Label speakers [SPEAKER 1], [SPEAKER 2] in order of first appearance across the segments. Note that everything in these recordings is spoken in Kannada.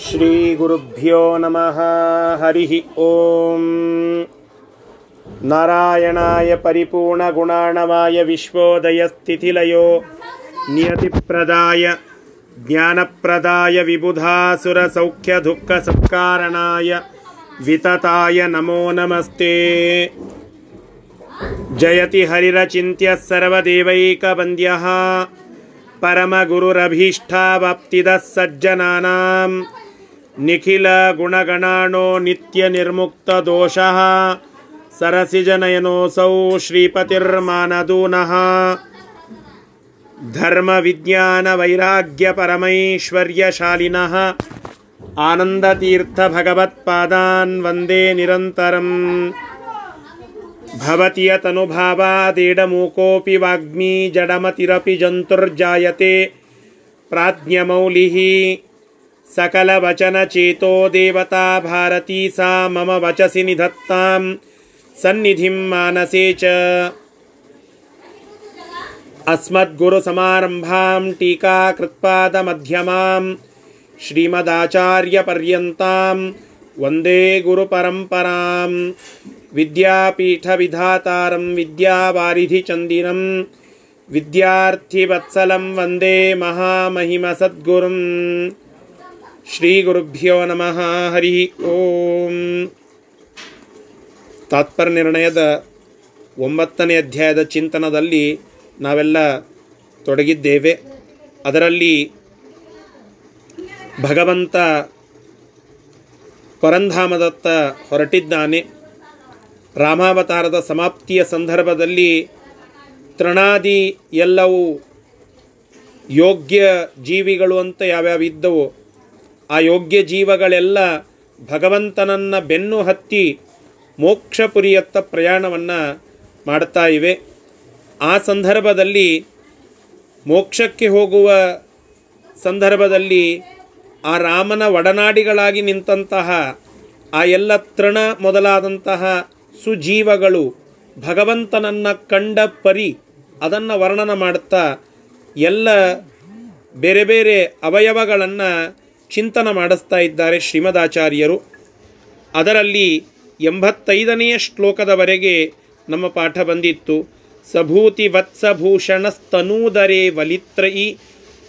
[SPEAKER 1] श्रीगुरुभ्यो नमः। हरिः ॐ नारायणाय परिपूर्णगुणाणवाय विश्वोदयस्थितिलयो नियतिप्रदाय ज्ञानप्रदाय विबुधासुरसौख्यदुःखसत्कारणाय वितताय नमो नमस्ते। जयति हरिरचिन्त्यः सर्वदेवैकवन्द्यः। परमगुरुरभीष्टावाप्तिदः सज्जनानां निखिलगुणगणाणो नित्यनिर्मुक्तदोषः। सरसिजनयनोऽसौ श्रीपतिर्मानदूनः। धर्मविज्ञानवैराग्यपरमैश्वर्यशालिनः। आनन्दतीर्थभगवत्पादान् वन्दे निरन्तरम्। भवति यतनुभावादेडमूकोऽपि वाग्मी जडमतिरपि जन्तुर्जायते। प्राज्ञमौलिः सकलवचनचेतो देवता भारती सा मम वचसि निधत्तां सन्निधिं मानसे च। अस्मद्गुरुसमारम्भां टीकाकृत्पादमध्यमां श्रीमदाचार्यपर्यन्तां वंदे गुरुपरम्पराम्। विद्यापीठविधातारं विद्यावारिधिचन्दिरं विद्यार्थिवत्सलं वंदे महामहिमसद्गुरुं ಶ್ರೀಗುರುಭ್ಯೋ ನಮಃ ಹರಿ ಓಂ ತಾತ್ಪರ್ಯ ನಿರ್ಣಯದ ಒಂಬತ್ತನೇ ಅಧ್ಯಾಯದ ಚಿಂತನದಲ್ಲಿ ನಾವೆಲ್ಲ ತೊಡಗಿದ್ದೇವೆ. ಅದರಲ್ಲಿ ಭಗವಂತ ಪರಂಧಾಮದತ್ತ ಹೊರಟಿದ್ದಾನೆ. ರಾಮಾವತಾರದ ಸಮಾಪ್ತಿಯ ಸಂದರ್ಭದಲ್ಲಿ ತೃಣಾದಿ ಎಲ್ಲವೂ ಯೋಗ್ಯ ಜೀವಿಗಳು ಅಂತ ಯಾವ್ಯಾವ ಇದ್ದವು ಆ ಯೋಗ್ಯ ಜೀವಗಳೆಲ್ಲ ಭಗವಂತನನ್ನು ಬೆನ್ನು ಹತ್ತಿ ಮೋಕ್ಷಪುರಿಯತ್ತ ಪ್ರಯಾಣವನ್ನು ಮಾಡ್ತಾ ಇವೆ. ಆ ಸಂದರ್ಭದಲ್ಲಿ ಮೋಕ್ಷಕ್ಕೆ ಹೋಗುವ ಸಂದರ್ಭದಲ್ಲಿ ಆ ರಾಮನ ಒಡನಾಡಿಗಳಾಗಿ ನಿಂತಹ ಆ ಎಲ್ಲ ತೃಣ ಮೊದಲಾದಂತಹ ಸುಜೀವಗಳು ಭಗವಂತನನ್ನು ಕಂಡ ಪರಿ ಅದನ್ನು ವರ್ಣನ ಮಾಡುತ್ತಾ ಎಲ್ಲ ಬೇರೆ ಬೇರೆ ಅವಯವಗಳನ್ನು ಚಿಂತನ ಮಾಡಿಸ್ತಾ ಇದ್ದಾರೆ ಶ್ರೀಮದಾಚಾರ್ಯರು. ಅದರಲ್ಲಿ ಎಂಬತ್ತೈದನೆಯ ಶ್ಲೋಕದವರೆಗೆ ನಮ್ಮ ಪಾಠ ಬಂದಿತ್ತು. ಸಭೂತಿ ವತ್ಸಭೂಷಣಸ್ತನೂದರೇ ವಲಿತ್ರಯಿ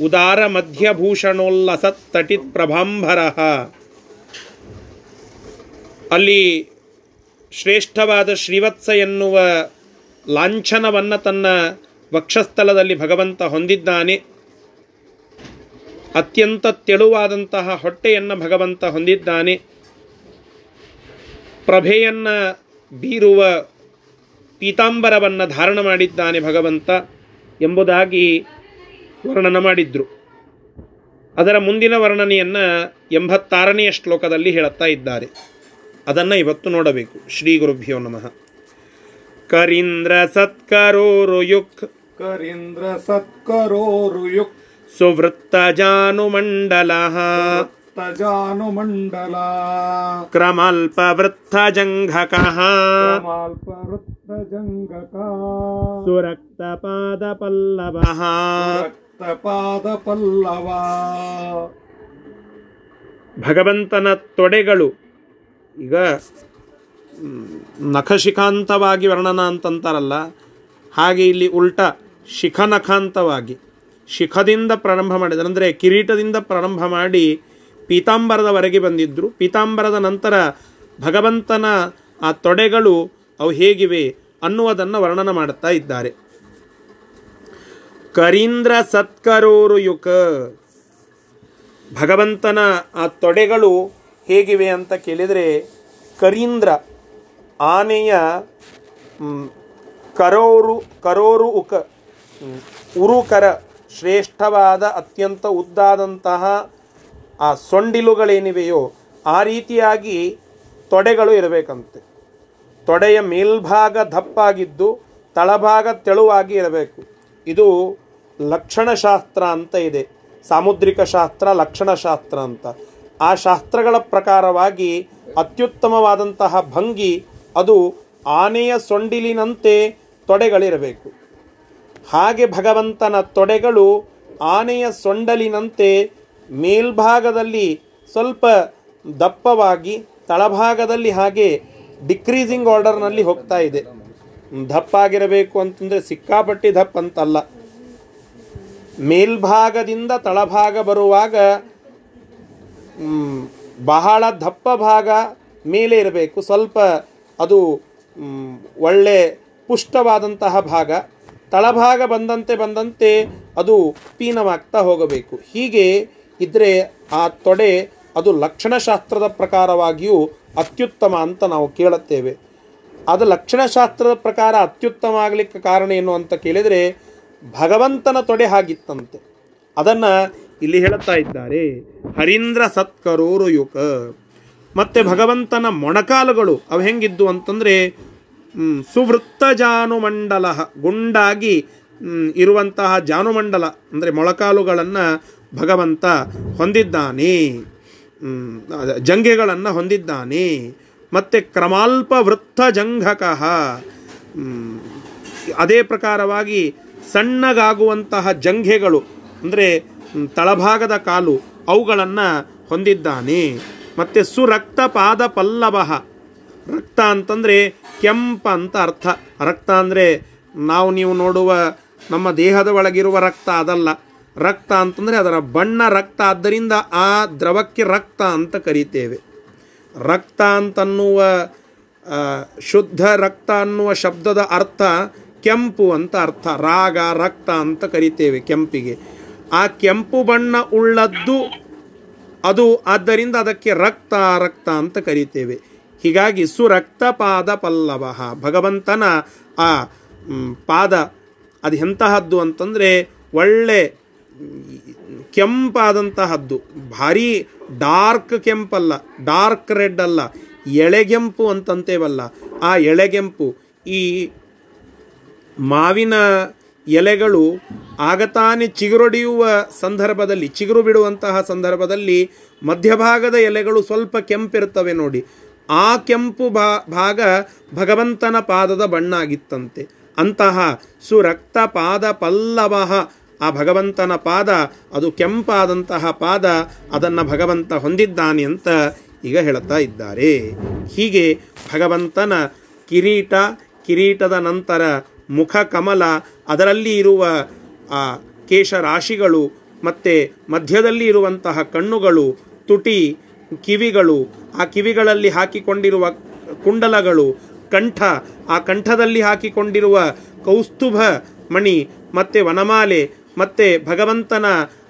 [SPEAKER 1] ಉದಾರ ಮಧ್ಯಭೂಷಣೋಲ್ಲಸತ್ ತಟಿತ್ ಪ್ರಭಾಂಬರ ಅಲ್ಲಿ ಶ್ರೇಷ್ಠವಾದ ಶ್ರೀವತ್ಸ ಎನ್ನುವ ಲಾಂಛನವನ್ನು ತನ್ನ ವಕ್ಷಸ್ಥಲದಲ್ಲಿ ಭಗವಂತ ಹೊಂದಿದ್ದಾನೆ. ಅತ್ಯಂತ ತೆಳುವಾದಂತಹ ಹೊಟ್ಟೆಯನ್ನು ಭಗವಂತ ಹೊಂದಿದ್ದಾನೆ. ಪ್ರಭೆಯನ್ನು ಬೀರುವ ಪೀತಾಂಬರವನ್ನು ಧಾರಣ ಮಾಡಿದ್ದಾನೆ ಭಗವಂತ ಎಂಬುದಾಗಿ ವರ್ಣನ ಮಾಡಿದ್ರು. ಅದರ ಮುಂದಿನ ವರ್ಣನೆಯನ್ನು ಎಂಬತ್ತಾರನೆಯ ಶ್ಲೋಕದಲ್ಲಿ ಹೇಳುತ್ತಾ ಇದ್ದಾರೆ. ಅದನ್ನು ಇವತ್ತು ನೋಡಬೇಕು. ಶ್ರೀ ಗುರುಭ್ಯೋ ನಮಃ. ಕರೀಂದ್ರ ಸತ್ಕರೋರುಯುಕ್.
[SPEAKER 2] ಕರೀಂದ್ರ ಸತ್ಕರೋರುಯುಕ್ತ
[SPEAKER 1] ಸುವೃತ್ತಜಾನುಮಂಡಲ
[SPEAKER 2] ಜಾನುಮಂಡಲ
[SPEAKER 1] जानुमण्डला
[SPEAKER 2] क्रमल्पवृत्तजङ्घकः ಜಂಗಕ
[SPEAKER 1] ಸುರಕ್ತಪಾದಪಲ್ಲವ.
[SPEAKER 2] ರಕ್ತಪಾದ ಪಲ್ಲವ
[SPEAKER 1] ಭಗವಂತನ ತೊಡೆಗಳು ಈಗ ನಖಶಿಖಾಂತವಾಗಿ ವರ್ಣನ ಅಂತಂತಾರಲ್ಲ ಹಾಗೆ ಇಲ್ಲಿ ಉಲ್ಟ ಶಿಖನಖಾಂತವಾಗಿ. ಶಿಖದಿಂದ ಪ್ರಾರಂಭ ಮಾಡಿದರು ಅಂದರೆ ಕಿರೀಟದಿಂದ ಪ್ರಾರಂಭ ಮಾಡಿ ಪೀತಾಂಬರದವರೆಗೆ ಬಂದಿದ್ದರು ಪೀತಾಂಬರದ ನಂತರ ಭಗವಂತನ ಆ ತೊಡೆಗಳು ಅವು ಹೇಗಿವೆ ಅನ್ನುವುದನ್ನು ವರ್ಣನ ಮಾಡುತ್ತಾ ಇದ್ದಾರೆ. ಕರೀಂದ್ರ ಸತ್ಕರೋರು ಯುಕ. ಭಗವಂತನ ಆ ತೊಡೆಗಳು ಹೇಗಿವೆ ಅಂತ ಕೇಳಿದರೆ, ಕರೀಂದ್ರ ಆನೆಯ ಕರೋರು ಕರೋರು ಉಕ ಉರುಕರ ಶ್ರೇಷ್ಠವಾದ, ಅತ್ಯಂತ ಉದ್ದಾದಂತಹ ಆ ಸೊಂಡಿಲುಗಳೇನಿವೆಯೋ ಆ ರೀತಿಯಾಗಿ ತೊಡೆಗಳು ಇರಬೇಕಂತೆ. ತೊಡೆಯ ಮೇಲ್ಭಾಗ ದಪ್ಪಾಗಿದ್ದು ತಳಭಾಗ ತೆಳುವಾಗಿ ಇರಬೇಕು. ಇದು ಲಕ್ಷಣಶಾಸ್ತ್ರ ಅಂತ ಇದೆ. ಸಾಮುದ್ರಿಕ ಶಾಸ್ತ್ರ, ಲಕ್ಷಣಶಾಸ್ತ್ರ ಅಂತ. ಆ ಶಾಸ್ತ್ರಗಳ ಪ್ರಕಾರವಾಗಿ ಅತ್ಯುತ್ತಮವಾದಂತಹ ಭಂಗಿ ಅದು ಆನೆಯ ಸೊಂಡಿಲಿನಂತೆ ತೊಡೆಗಳಿರಬೇಕು. ಹಾಗೆ ಭಗವಂತನ ತೊಡೆಗಳು ಆನೆಯ ಸೊಂಡಲಿನಂತೆ ಮೇಲ್ಭಾಗದಲ್ಲಿ ಸ್ವಲ್ಪ ದಪ್ಪವಾಗಿ ತಳಭಾಗದಲ್ಲಿ ಹಾಗೆ ಡಿಕ್ರೀಸಿಂಗ್ ಆರ್ಡರ್ನಲ್ಲಿ ಹೋಗ್ತಾ ಇದೆ. ದಪ್ಪ ಆಗಿರಬೇಕು ಅಂತಂದರೆ ಸಿಕ್ಕಾಪಟ್ಟಿ ದಪ್ಪ ಅಂತಲ್ಲ. ಮೇಲ್ಭಾಗದಿಂದ ತಳಭಾಗ ಬರುವಾಗ ಬಹಳ ದಪ್ಪ ಭಾಗ ಮೇಲೆ ಇರಬೇಕು. ಸ್ವಲ್ಪ ಅದು ಒಳ್ಳೆ ಪುಷ್ಟವಾದಂತಹ ಭಾಗ. ತಳಭಾಗ ಬಂದಂತೆ ಬಂದಂತೆ ಅದು ಪೀನವಾಗ್ತಾ ಹೋಗಬೇಕು. ಹೀಗೆ ಇದ್ದರೆ ಆ ತೊಡೆ ಅದು ಲಕ್ಷಣಶಾಸ್ತ್ರದ ಪ್ರಕಾರವಾಗಿಯೂ ಅತ್ಯುತ್ತಮ ಅಂತ ನಾವು ಕೇಳುತ್ತೇವೆ. ಅದು ಲಕ್ಷಣಶಾಸ್ತ್ರದ ಪ್ರಕಾರ ಅತ್ಯುತ್ತಮ ಆಗಲಿಕ್ಕೆ ಕಾರಣ ಏನು ಅಂತ ಕೇಳಿದರೆ ಭಗವಂತನ ತೊಡೆ ಹಾಗಿತ್ತಂತೆ. ಅದನ್ನು ಇಲ್ಲಿ ಹೇಳುತ್ತಾ ಇದ್ದಾರೆ, ಹರೀಂದ್ರ ಸತ್ಕರೂರು ಯುಕ ಮತ್ತು ಭಗವಂತನ ಮೊಣಕಾಲುಗಳು ಅವು ಹೆಂಗಿದ್ದು ಅಂತಂದರೆ ಸುವೃತ್ತ ಜಾನುಮಂಡಲ ಗುಂಡಾಗಿ ಇರುವಂತಹ ಜಾನುಮಂಡಲ, ಅಂದರೆ ಮೊಳಕಾಲುಗಳನ್ನು ಭಗವಂತ ಹೊಂದಿದ್ದಾನೆ. ಜಂಘೆಗಳನ್ನು ಹೊಂದಿದ್ದಾನೆ. ಮತ್ತು ಕ್ರಮಾಲ್ಪ ವೃತ್ತ ಜಂಘಕಃ ಅದೇ ಪ್ರಕಾರವಾಗಿ ಸಣ್ಣಗಾಗುವಂತಹ ಜಂಘೆಗಳು, ಅಂದರೆ ತಳಭಾಗದ ಕಾಲು, ಅವುಗಳನ್ನು ಹೊಂದಿದ್ದಾನೆ. ಮತ್ತು ಸುರಕ್ತ ಪಾದ ಪಲ್ಲವ ರಕ್ತ ಅಂತಂದರೆ ಕೆಂಪ ಅಂತ ಅರ್ಥ. ರಕ್ತ ಅಂದರೆ ನಾವು ನೀವು ನೋಡುವ ನಮ್ಮ ದೇಹದ ಒಳಗಿರುವ ರಕ್ತ ಅದಲ್ಲ. ರಕ್ತ ಅಂತಂದರೆ ಅದರ ಬಣ್ಣ ರಕ್ತ. ಆದ್ದರಿಂದ ಆ ದ್ರವಕ್ಕೆ ರಕ್ತ ಅಂತ ಕರೀತೇವೆ. ರಕ್ತ ಅಂತನ್ನುವ ಶುದ್ಧ ರಕ್ತ ಅನ್ನುವ ಶಬ್ದದ ಅರ್ಥ ಕೆಂಪು ಅಂತ ಅರ್ಥ. ರಾಗ, ರಕ್ತ ಅಂತ ಕರಿತೇವೆ ಕೆಂಪಿಗೆ. ಆ ಕೆಂಪು ಬಣ್ಣ ಉಳ್ಳದ್ದು ಅದು. ಆದ್ದರಿಂದ ಅದಕ್ಕೆ ರಕ್ತ ರಕ್ತ ಅಂತ ಕರಿತೇವೆ. ಹೀಗಾಗಿ ಸುರಕ್ತ ಪಾದ ಪಲ್ಲವ ಭಗವಂತನ ಆ ಪಾದ, ಅದು ಎಂತಹದ್ದು ಅಂತಂದರೆ ಒಳ್ಳೆ ಕೆಂಪಾದಂತಹದ್ದು, ಭಾರಿ ಡಾರ್ಕ್ ಕೆಂಪಲ್ಲ, ಡಾರ್ಕ್ ರೆಡ್ ಅಲ್ಲ, ಎಳೆಗೆಂಪು ಅಂತಂತೇವಲ್ಲ, ಆ ಎಳೆಗೆಂಪು, ಈ ಮಾವಿನ ಎಲೆಗಳು ಆಗತಾನೆ ಚಿಗುರೊಡೆಯುವ ಸಂದರ್ಭದಲ್ಲಿ, ಚಿಗುರು ಬಿಡುವಂತಹ ಸಂದರ್ಭದಲ್ಲಿ ಮಧ್ಯಭಾಗದ ಎಲೆಗಳು ಸ್ವಲ್ಪ ಕೆಂಪಿರ್ತವೆ ನೋಡಿ. ಆ ಕೆಂಪು ಭಾಗ ಭಗವಂತನ ಪಾದದ ಬಣ್ಣ ಆಗಿತ್ತಂತೆ ಅಂತಹ ಸುರಕ್ತ ಪಾದ ಪಲ್ಲವ ಆ ಭಗವಂತನ ಪಾದ, ಅದು ಕೆಂಪಾದಂತಹ ಪಾದ, ಅದನ್ನು ಭಗವಂತ ಹೊಂದಿದ್ದಾನೆ ಅಂತ ಈಗ ಹೇಳ್ತಾ ಇದ್ದಾರೆ. ಹೀಗೆ ಭಗವಂತನ ಕಿರೀಟ, ಕಿರೀಟದ ನಂತರ ಮುಖ ಕಮಲ, ಅದರಲ್ಲಿ ಇರುವ ಆ ಕೇಶರಾಶಿಗಳು ಮತ್ತು ಮಧ್ಯದಲ್ಲಿ ಇರುವಂತಹ ಕಣ್ಣುಗಳು, ತುಟಿ ಕಿವಿಗಳು, ಆ ಕಿವಿಗಳಲ್ಲಿ ಹಾಕಿಕೊಂಡಿರುವ ಕುಂಡಲಗಳು, ಕಂಠ, ಆ ಕಂಠದಲ್ಲಿ ಹಾಕಿಕೊಂಡಿರುವ ಕೌಸ್ತುಭ ಮಣಿ, ಮತ್ತು ವನಮಾಲೆ, ಮತ್ತು ಭಗವಂತನ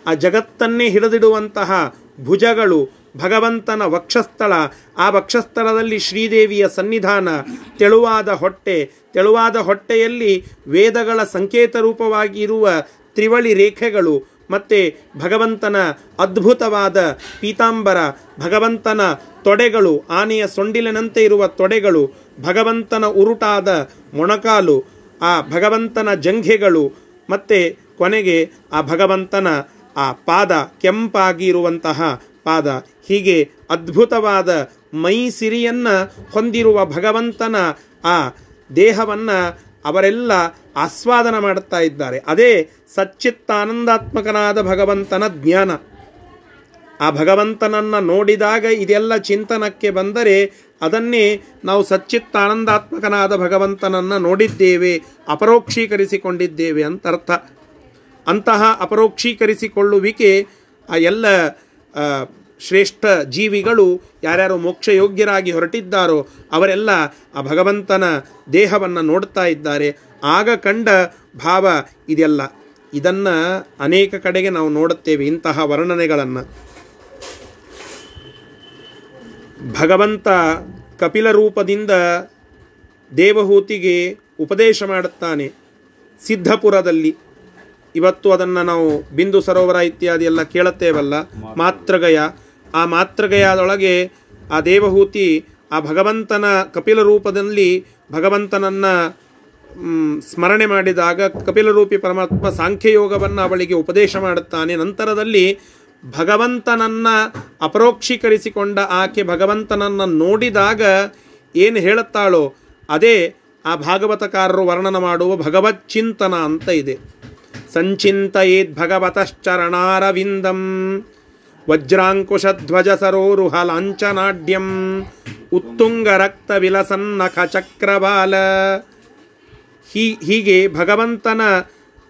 [SPEAKER 1] ಆ ಜಗತ್ತನ್ನೇ ಹಿಡಿದಿಡುವಂತಹ ಭುಜಗಳು, ಭಗವಂತನ ವಕ್ಷಸ್ಥಳ, ಆ ವಕ್ಷಸ್ಥಳದಲ್ಲಿ ಶ್ರೀದೇವಿಯ ಸನ್ನಿಧಾನ, ತೆಳುವಾದ ಹೊಟ್ಟೆ, ತೆಳುವಾದ ಹೊಟ್ಟೆಯಲ್ಲಿ ವೇದಗಳ ಸಂಕೇತ ರೂಪವಾಗಿರುವ ತ್ರಿವಳಿ ರೇಖೆಗಳು ಮತ್ತು ಭಗವಂತನ ಅದ್ಭುತವಾದ ಪೀತಾಂಬರ, ಭಗವಂತನ ತೊಡೆಗಳು, ಆನೆಯ ಸೊಂಡಿಲಿನಂತೆ ಇರುವ ತೊಡೆಗಳು, ಭಗವಂತನ ಉರುಟಾದ ಮೊಣಕಾಲು, ಆ ಭಗವಂತನ ಜಂಘೆಗಳು, ಮತ್ತು ಕೊನೆಗೆ ಆ ಭಗವಂತನ ಆ ಪಾದ ಕೆಂಪಾಗಿ ಇರುವಂತಹ ಪಾದ. ಹೀಗೆ ಅದ್ಭುತವಾದ ಮೈ ಸಿರಿಯನ್ನು ಹೊಂದಿರುವ ಭಗವಂತನ ಆ ದೇಹವನ್ನು ಅವರೆಲ್ಲ ಆಸ್ವಾದನ ಮಾಡುತ್ತಾ ಇದ್ದಾರೆ. ಅದೇ ಸಚ್ಚಿತ್ತಾನಂದಾತ್ಮಕನಾದ ಭಗವಂತನ ಜ್ಞಾನ. ಆ ಭಗವಂತನನ್ನು ನೋಡಿದಾಗ ಇದೆಲ್ಲ ಚಿಂತನಕ್ಕೆ ಬಂದರೆ ಅದನ್ನೇ ನಾವು ಸಚ್ಚಿತ್ತಾನಂದಾತ್ಮಕನಾದ ಭಗವಂತನನ್ನು ನೋಡಿದ್ದೇವೆ, ಅಪರೋಕ್ಷೀಕರಿಸಿಕೊಂಡಿದ್ದೇವೆ ಅಂತ ಅರ್ಥ. ಅಂತಹ ಅಪರೋಕ್ಷೀಕರಿಸಿಕೊಳ್ಳುವಿಕೆ ಆ ಎಲ್ಲ ಶ್ರೇಷ್ಠ ಜೀವಿಗಳು ಯಾರ್ಯಾರು ಮೋಕ್ಷಯೋಗ್ಯರಾಗಿ ಹೊರಟಿದ್ದಾರೋ ಅವರೆಲ್ಲ ಆ ಭಗವಂತನ ದೇಹವನ್ನು ನೋಡ್ತಾ ಇದ್ದಾರೆ. ಆಗ ಕಂಡ ಭಾವ ಇದೆಲ್ಲ ಇದನ್ನು ಅನೇಕ ಕಡೆಗೆ ನಾವು ನೋಡುತ್ತೇವೆ ಇಂತಹ ವರ್ಣನೆಗಳನ್ನು. ಭಗವಂತ ಕಪಿಲ ರೂಪದಿಂದ ದೇವಹೂತಿಗೆ ಉಪದೇಶ ಮಾಡುತ್ತಾನೆ ಸಿದ್ಧಪುರದಲ್ಲಿ. ಇವತ್ತು ಅದನ್ನು ನಾವು ಬಿಂದು ಸರೋವರ ಇತ್ಯಾದಿ ಎಲ್ಲ ಕೇಳುತ್ತೇವಲ್ಲ ಮಾತೃಗಯ ಆ ಮಾತೃಗೆಯಾದೊಳಗೆ ಆ ದೇವಹೂತಿ ಆ ಭಗವಂತನ ಕಪಿಲ ರೂಪದಲ್ಲಿ ಭಗವಂತನನ್ನು ಸ್ಮರಣೆ ಮಾಡಿದಾಗ ಕಪಿಲರೂಪಿ ಪರಮಾತ್ಮ ಸಾಂಖ್ಯಯೋಗವನ್ನು ಅವಳಿಗೆ ಉಪದೇಶ ಮಾಡುತ್ತಾನೆ. ನಂತರದಲ್ಲಿ ಭಗವಂತನನ್ನು ಅಪರೋಕ್ಷೀಕರಿಸಿಕೊಂಡ ಆಕೆ ಭಗವಂತನನ್ನು ನೋಡಿದಾಗ ಏನು ಹೇಳುತ್ತಾಳೋ, ಅದೇ ಆ ಭಾಗವತಕಾರರು ವರ್ಣನ ಮಾಡುವ ಭಗವಚ್ಚಿಂತನ ಅಂತ ಇದೆ. ಸಂಚಿಂತಯೇದ್ ಭಗವತಶ್ಚರಣಾರವಿಂದಂ. ವಜ್ರಾಂಕುಶಧ್ವಜ ಸರೋರುಹ ಲಾಂಛನಾಡ್ಯಂ ಉತ್ತುಂಗ ರಕ್ತ ವಿಲಸನ್ನಖ ಚಕ್ರಬಾಲ ಹೀ, ಹೀಗೆ ಭಗವಂತನ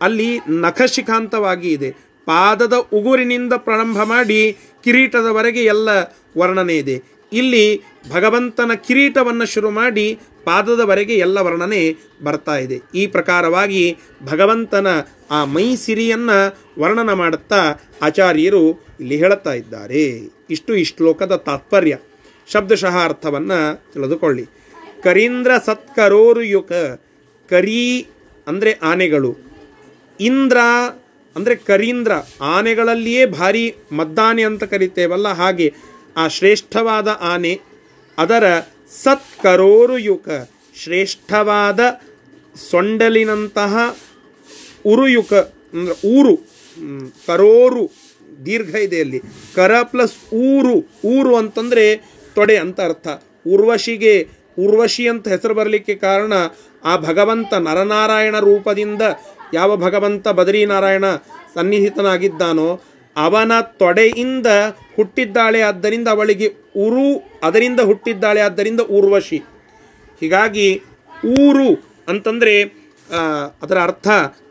[SPEAKER 1] ಅಲ್ಲಿ ನಖಶಿಖಾಂತವಾಗಿ ಇದೆ ಪಾದದ ಉಗುರಿನಿಂದ ಪ್ರಾರಂಭ ಮಾಡಿ ಕಿರೀಟದವರೆಗೆ ಎಲ್ಲ ವರ್ಣನೆ ಇದೆ ಇಲ್ಲಿ ಭಗವಂತನ ಕಿರೀಟವನ್ನು ಶುರು ಮಾಡಿ ಪಾದದವರೆಗೆ ಎಲ್ಲ ವರ್ಣನೆ ಬರ್ತಾ ಇದೆ. ಈ ಪ್ರಕಾರವಾಗಿ ಭಗವಂತನ ಆ ಮೈ ಸಿರಿಯನ್ನು ವರ್ಣನ ಮಾಡುತ್ತಾ ಆಚಾರ್ಯರು ಇಲ್ಲಿ ಹೇಳುತ್ತಾ ಇದ್ದಾರೆ. ಇಷ್ಟು ಈ ಶ್ಲೋಕದ ತಾತ್ಪರ್ಯ. ಶಬ್ದಶಃ ಅರ್ಥವನ್ನು ತಿಳಿದುಕೊಳ್ಳಿ. ಕರೀಂದ್ರ ಸತ್ಕರೋರು ಯುಕ, ಕರಿ ಅಂದರೆ ಆನೆಗಳು. ಇಂದ್ರ ಅಂದರೆ ಕರೀಂದ್ರ, ಆನೆಗಳಲ್ಲಿಯೇ ಭಾರಿ ಮದ್ದಾನೆ ಅಂತ ಕರಿತೇವಲ್ಲ, ಹಾಗೆ ಆ ಶ್ರೇಷ್ಠವಾದ ಆನೆ, ಅದರ ಸತ್ಕರೋರುಯುಕ ಶ್ರೇಷ್ಠವಾದ ಸೊಂಡಲಿನಂತಹ ಉರುಯುಕ, ಅಂದ್ರೆ ಊರು ಕರೋರು, ದೀರ್ಘ ಇದೆ ಅಲ್ಲಿ. ಕರ ಪ್ಲಸ್ ಊರು ಊರು ಅಂತಂದರೆ ತೊಡೆ ಅಂತ ಅರ್ಥ. ಉರ್ವಶಿಗೆ, ಉರ್ವಶಿ ಅಂತ ಹೆಸರು ಬರಲಿಕ್ಕೆ ಕಾರಣ ಆ ಭಗವಂತ ನರನಾರಾಯಣ ರೂಪದಿಂದ ಯಾವ ಭಗವಂತ ಬದರಿನಾರಾಯಣ ಸನ್ನಿಹಿತನಾಗಿದ್ದಾನೋ ಅವನ ತೊಡೆಯಿಂದ ಹುಟ್ಟಿದ್ದಾಳೆ ಆದ್ದರಿಂದ ಅವಳಿಗೆ ಉರು, ಅದರಿಂದ ಹುಟ್ಟಿದ್ದಾಳೆ ಆದ್ದರಿಂದ ಊರ್ವಶಿ ಹೀಗಾಗಿ ಊರು ಅಂತಂದರೆ ಅದರ ಅರ್ಥ,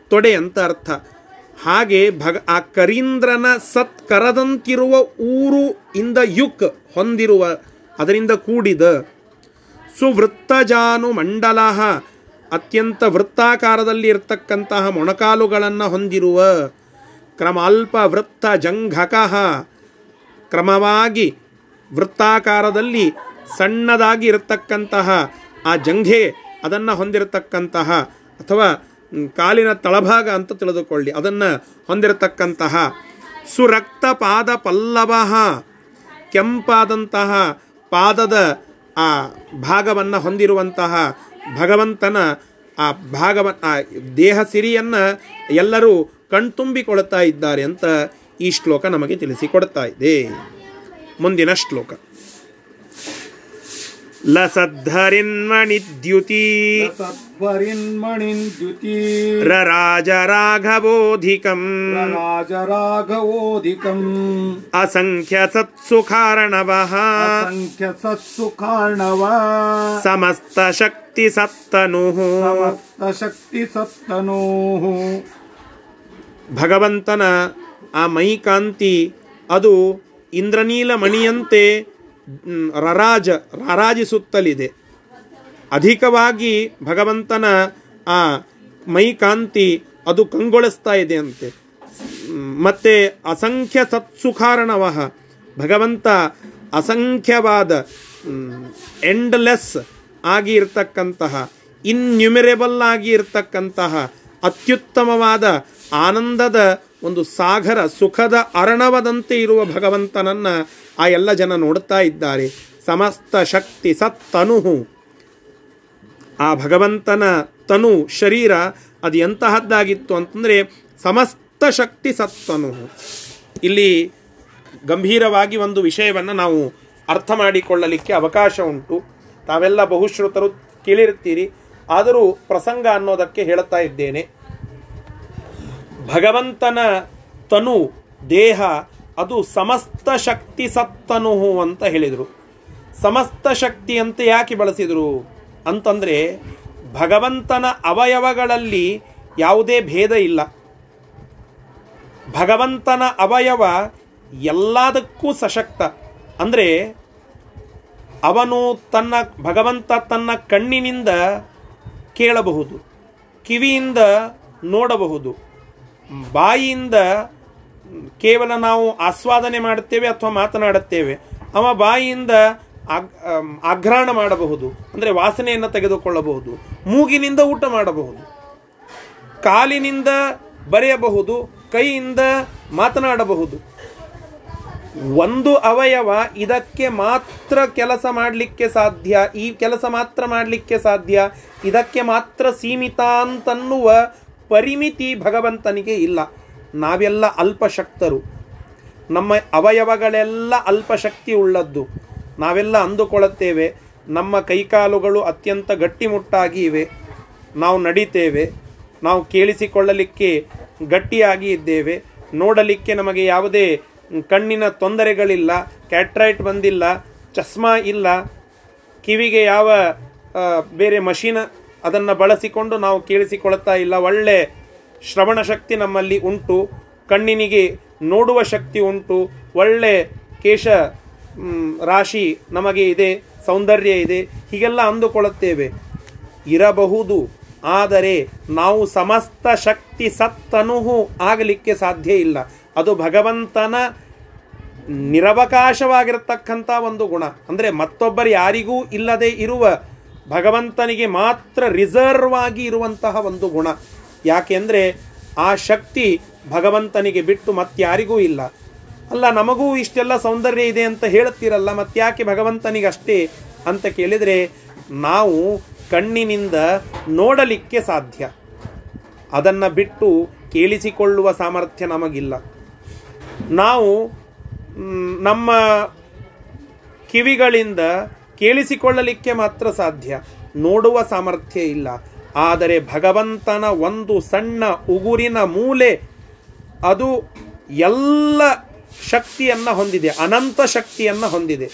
[SPEAKER 1] ತೊಡೆ ಅಂತ ಅರ್ಥ. ಹಾಗೆ ಭಗ, ಆ ಕರೀಂದ್ರನ ಸತ್ಕರದಂತಿರುವ ಊರು ಇಂದ ಯುಕ್ ಹೊಂದಿರುವ, ಅದರಿಂದ ಕೂಡಿದ. ಸುವೃತ್ತಜಾನು ಮಂಡಲ, ಅತ್ಯಂತ ವೃತ್ತಾಕಾರದಲ್ಲಿ ಇರತಕ್ಕಂತಹ ಮೊಣಕಾಲುಗಳನ್ನು ಹೊಂದಿರುವ ಕ್ರಮಾಲ್ಪ ವೃತ್ತ ಜಂಘಕಃ ಕ್ರಮವಾಗಿ ವೃತ್ತಾಕಾರದಲ್ಲಿ ಸಣ್ಣದಾಗಿ ಇರತಕ್ಕಂತಹ ಆ ಜಂಘೆ ಅದನ್ನು ಹೊಂದಿರತಕ್ಕಂತಹ ಅಥವಾ ಕಾಲಿನ ತಳಭಾಗ ಅಂತ ತಿಳಿದುಕೊಳ್ಳಿ. ಅದನ್ನು ಹೊಂದಿರತಕ್ಕಂತಹ ಸುರಕ್ತ ಪಾದ ಪಲ್ಲವ ಕೆಂಪಾದಂತಹ ಪಾದದ ಆ ಭಾಗವನ್ನು ಹೊಂದಿರುವಂತಹ ಭಗವಂತನ ಆ ಭಾಗವ, ಆ ದೇಹ ಸಿರಿಯನ್ನು ಎಲ್ಲರೂ ಕಣ್ತುಂಬಿಕೊಳ್ತಾ ಇದ್ದಾರೆ ಅಂತ ಈ ಶ್ಲೋಕ ನಮಗೆ ತಿಳಿಸಿಕೊಡ್ತಾ ಇದೆ. ಮುಂದಿನ ಶ್ಲೋಕ. ಸತ್ಸುಕಾರಣವಃ
[SPEAKER 2] ಅಸಂಖ್ಯ ಸತ್ಸು ಕಾರಣವ
[SPEAKER 1] ಸಮಸ್ತ ಶಕ್ತಿ ಸತ್ತನು
[SPEAKER 2] ಸಮಸ್ತ ಶಕ್ತಿ ಸತ್ತನೋ
[SPEAKER 1] ಭಗವಂತನ ಆ ಮೈಕಾಂತಿ ಅದು ಇಂದ್ರನೀಲ ಮಣಿಯಂತೆ ರರಾಜ ರಾರಾಜಿಸುತ್ತಲಿದೆ ಅಧಿಕವಾಗಿ ಭಗವಂತನ ಆ ಮೈಕಾಂತಿ ಅದು ಕಂಗೊಳಿಸ್ತಾ ಇದೆ ಅಂತೆ. ಮತ್ತು ಅಸಂಖ್ಯ ಸತ್ಸುಕಾರಣವಃ ಭಗವಂತ ಅಸಂಖ್ಯವಾದ ಎಂಡ್ಲೆಸ್ ಆಗಿ ಇರ್ತಕ್ಕಂತಹ ಇನ್ಯುಮಿರೇಬಲ್ ಆಗಿ ಇರ್ತಕ್ಕಂತಹ ಅತ್ಯುತ್ತಮವಾದ ಆನಂದದ ಒಂದು ಸಾಗರ ಸುಖದ ಅರಣವದಂತೆ ಇರುವ ಭಗವಂತನನ್ನು ಆ ಎಲ್ಲ ಜನ ನೋಡುತ್ತಾ ಇದ್ದಾರೆ. ಸಮಸ್ತ ಶಕ್ತಿ ಸತ್ತನು. ಆ ಭಗವಂತನ ತನು ಶರೀರ ಅದು ಎಂತಹದ್ದಾಗಿತ್ತು ಅಂತಂದರೆ ಸಮಸ್ತ ಶಕ್ತಿ ಸತ್ತನು. ಇಲ್ಲಿ ಗಂಭೀರವಾಗಿ ಒಂದು ವಿಷಯವನ್ನು ನಾವು ಅರ್ಥ ಮಾಡಿಕೊಳ್ಳಲಿಕ್ಕೆ ಅವಕಾಶ ಉಂಟು. ತಾವೆಲ್ಲ ಬಹುಶ್ರುತರು ಕೇಳಿರ್ತೀರಿ ಆದರೂ ಪ್ರಸಂಗ ಅನ್ನೋದಕ್ಕೆ ಹೇಳುತ್ತಾ ಇದ್ದೇನೆ. ಭಗವಂತನ ತನು ದೇಹ, ಅದು ಸಮಸ್ತ ಶಕ್ತಿ ಸತ್ತನು ಅಂತ ಹೇಳಿದರು. ಸಮಸ್ತ ಶಕ್ತಿ ಅಂತ ಯಾಕೆ ಬಳಸಿದರು? ಅಂತಂದರೆ ಭಗವಂತನ ಅವಯವಗಳಲ್ಲಿ ಯಾವುದೇ ಭೇದ ಇಲ್ಲ. ಭಗವಂತನ ಅವಯವ ಎಲ್ಲದಕ್ಕೂ ಸಶಕ್ತ. ಅಂದರೆ ಅವನು ತನ್ನ, ಭಗವಂತ ತನ್ನ ಕಣ್ಣಿನಿಂದ ಕೇಳಬಹುದು, ಕಿವಿಯಿಂದ ನೋಡಬಹುದು. ಬಾಯಿಯಿಂದ ಕೇವಲ ನಾವು ಆಸ್ವಾದನೆ ಮಾಡುತ್ತೇವೆ ಅಥವಾ ಮಾತನಾಡುತ್ತೇವೆ, ಅವ ಬಾಯಿಯಿಂದ ಅಘ್ರಾಣ ಮಾಡಬಹುದು, ಅಂದರೆ ವಾಸನೆಯನ್ನು ತೆಗೆದುಕೊಳ್ಳಬಹುದು, ಮೂಗಿನಿಂದ ಊಟ ಮಾಡಬಹುದು, ಕಾಲಿನಿಂದ ಬರೆಯಬಹುದು, ಕೈಯಿಂದ ಮಾತನಾಡಬಹುದು. ಒಂದು ಅವಯವ ಇದಕ್ಕೆ ಮಾತ್ರ ಕೆಲಸ ಮಾಡಲಿಕ್ಕೆ ಸಾಧ್ಯ, ಈ ಕೆಲಸ ಮಾತ್ರ ಮಾಡಲಿಕ್ಕೆ ಸಾಧ್ಯ, ಇದಕ್ಕೆ ಮಾತ್ರ ಸೀಮಿತ ಅಂತನ್ನುವ ಪರಿಮಿತಿ ಭಗವಂತನಿಗೆ ಇಲ್ಲ. ನಾವೆಲ್ಲ ಅಲ್ಪಶಕ್ತರು. ನಮ್ಮ ಅವಯವಗಳೆಲ್ಲ ಅಲ್ಪಶಕ್ತಿ ಉಳ್ಳದ್ದು ನಾವೆಲ್ಲ ಅಂದುಕೊಳ್ಳುತ್ತೇವೆ. ನಮ್ಮ ಕೈಕಾಲುಗಳು ಅತ್ಯಂತ ಗಟ್ಟಿಮುಟ್ಟಾಗಿ ಇವೆ. ನಾವು ನಡೀತೇವೆ. ನಾವು ಕೇಳಿಸಿಕೊಳ್ಳಲಿಕ್ಕೆ ಗಟ್ಟಿಯಾಗಿ ಇದ್ದೇವೆ. ನೋಡಲಿಕ್ಕೆ ನಮಗೆ ಯಾವುದೇ ಕಣ್ಣಿನ ತೊಂದರೆಗಳಿಲ್ಲ. ಕ್ಯಾಟ್ರೈಟ್ ಬಂದಿಲ್ಲ. ಚಸ್ಮಾ ಇಲ್ಲ. ಕಿವಿಗೆ ಯಾವ ಬೇರೆ ಮಷೀನ್ ಅದನ್ನು ಬಳಸಿಕೊಂಡು ನಾವು ಕೇಳಿಸಿಕೊಳ್ತಾ ಇಲ್ಲ. ಒಳ್ಳೆ ಶ್ರವಣ ಶಕ್ತಿ ನಮ್ಮಲ್ಲಿ ಉಂಟು. ಕಣ್ಣಿನಿಗೆ ನೋಡುವ ಶಕ್ತಿ ಉಂಟು. ಒಳ್ಳೆ ಕೇಶ ರಾಶಿ ನಮಗೆ ಇದೆ, ಸೌಂದರ್ಯ ಇದೆ. ಹೀಗೆಲ್ಲ ಅಂದುಕೊಳ್ಳುತ್ತೇವೆ. ಇರಬಹುದು. ಆದರೆ ನಾವು ಸಮಸ್ತ ಶಕ್ತಿ ಸತ್ತನೂ ಆಗಲಿಕ್ಕೆ ಸಾಧ್ಯ ಇಲ್ಲ. ಅದು ಭಗವಂತನ ನಿರವಕಾಶವಾಗಿರತಕ್ಕಂಥ ಒಂದು ಗುಣ. ಅಂದರೆ ಮತ್ತೊಬ್ಬರು ಯಾರಿಗೂ ಇಲ್ಲದೆ ಇರುವ ಭಗವಂತನಿಗೆ ಮಾತ್ರ ರಿಸರ್ವ್ ಆಗಿ ಇರುವಂತಹ ಒಂದು ಗುಣ. ಯಾಕೆಂದರೆ ಆ ಶಕ್ತಿ ಭಗವಂತನಿಗೆ ಬಿಟ್ಟು ಮತ್ತಾರಿಗೂ ಇಲ್ಲ. ಅಲ್ಲ, ನಮಗೂ ಇಷ್ಟೆಲ್ಲ ಸೌಂದರ್ಯ ಇದೆ ಅಂತ ಹೇಳುತ್ತೀರಲ್ಲ ಮತ್ತ್ಯಾಕೆ ಭಗವಂತನಿಗೆ ಅಷ್ಟೇ ಅಂತ ಕೇಳಿದರೆ ನಾವು ಕಣ್ಣಿನಿಂದ ನೋಡಲಿಕ್ಕೆ ಸಾಧ್ಯ. ಅದನ್ನು ಬಿಟ್ಟು ಕೇಳಿಸಿಕೊಳ್ಳುವ ಸಾಮರ್ಥ್ಯ ನಮಗಿಲ್ಲ. ನಾವು ನಮ್ಮ ಕಿವಿಗಳಿಂದ ಕೇಳಿಸಿಕೊಳ್ಳಲಿಕ್ಕೆ ಮಾತ್ರ ಸಾಧ್ಯ. ನೋಡುವ ಸಾಮರ್ಥ್ಯ ಇಲ್ಲ. ಆದರೆ ಭಗವಂತನ ಒಂದು ಸಣ್ಣ ಉಗುರಿನ ಮೂಲೆ ಅದು ಎಲ್ಲ ಶಕ್ತಿಯನ್ನು ಹೊಂದಿದೆ. ಅನಂತ ಶಕ್ತಿಯನ್ನು ಹೊಂದಿದೆ.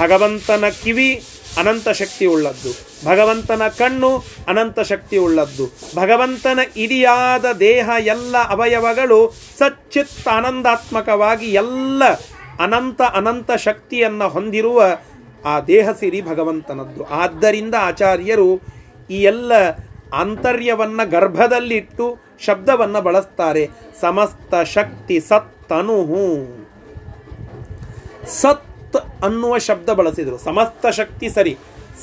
[SPEAKER 1] ಭಗವಂತನ ಕಿವಿ ಅನಂತ ಶಕ್ತಿ ಉಳ್ಳದ್ದು. ಭಗವಂತನ ಕಣ್ಣು ಅನಂತ ಶಕ್ತಿ ಉಳ್ಳದ್ದು. ಭಗವಂತನ ಇಡಿಯಾದ ದೇಹ ಎಲ್ಲ ಅವಯವಗಳು ಸಚ್ಚಿತ್ ಆನಂದಾತ್ಮಕವಾಗಿ ಎಲ್ಲ ಅನಂತ ಅನಂತ ಶಕ್ತಿಯನ್ನು ಹೊಂದಿರುವ ಆ ದೇಹ ಸಿರಿ ಭಗವಂತನದ್ದು. ಆದ್ದರಿಂದ ಆಚಾರ್ಯರು ಈ ಎಲ್ಲ ಆಂತರ್ಯವನ್ನು ಗರ್ಭದಲ್ಲಿಟ್ಟು ಶಬ್ದವನ್ನು ಬಳಸ್ತಾರೆ. ಸಮಸ್ತ ಶಕ್ತಿ ಸತ್ತನುಹು ಸತ್ ಅನ್ನುವ ಶಬ್ದ ಬಳಸಿದರು. ಸಮಸ್ತ ಶಕ್ತಿ ಸರಿ.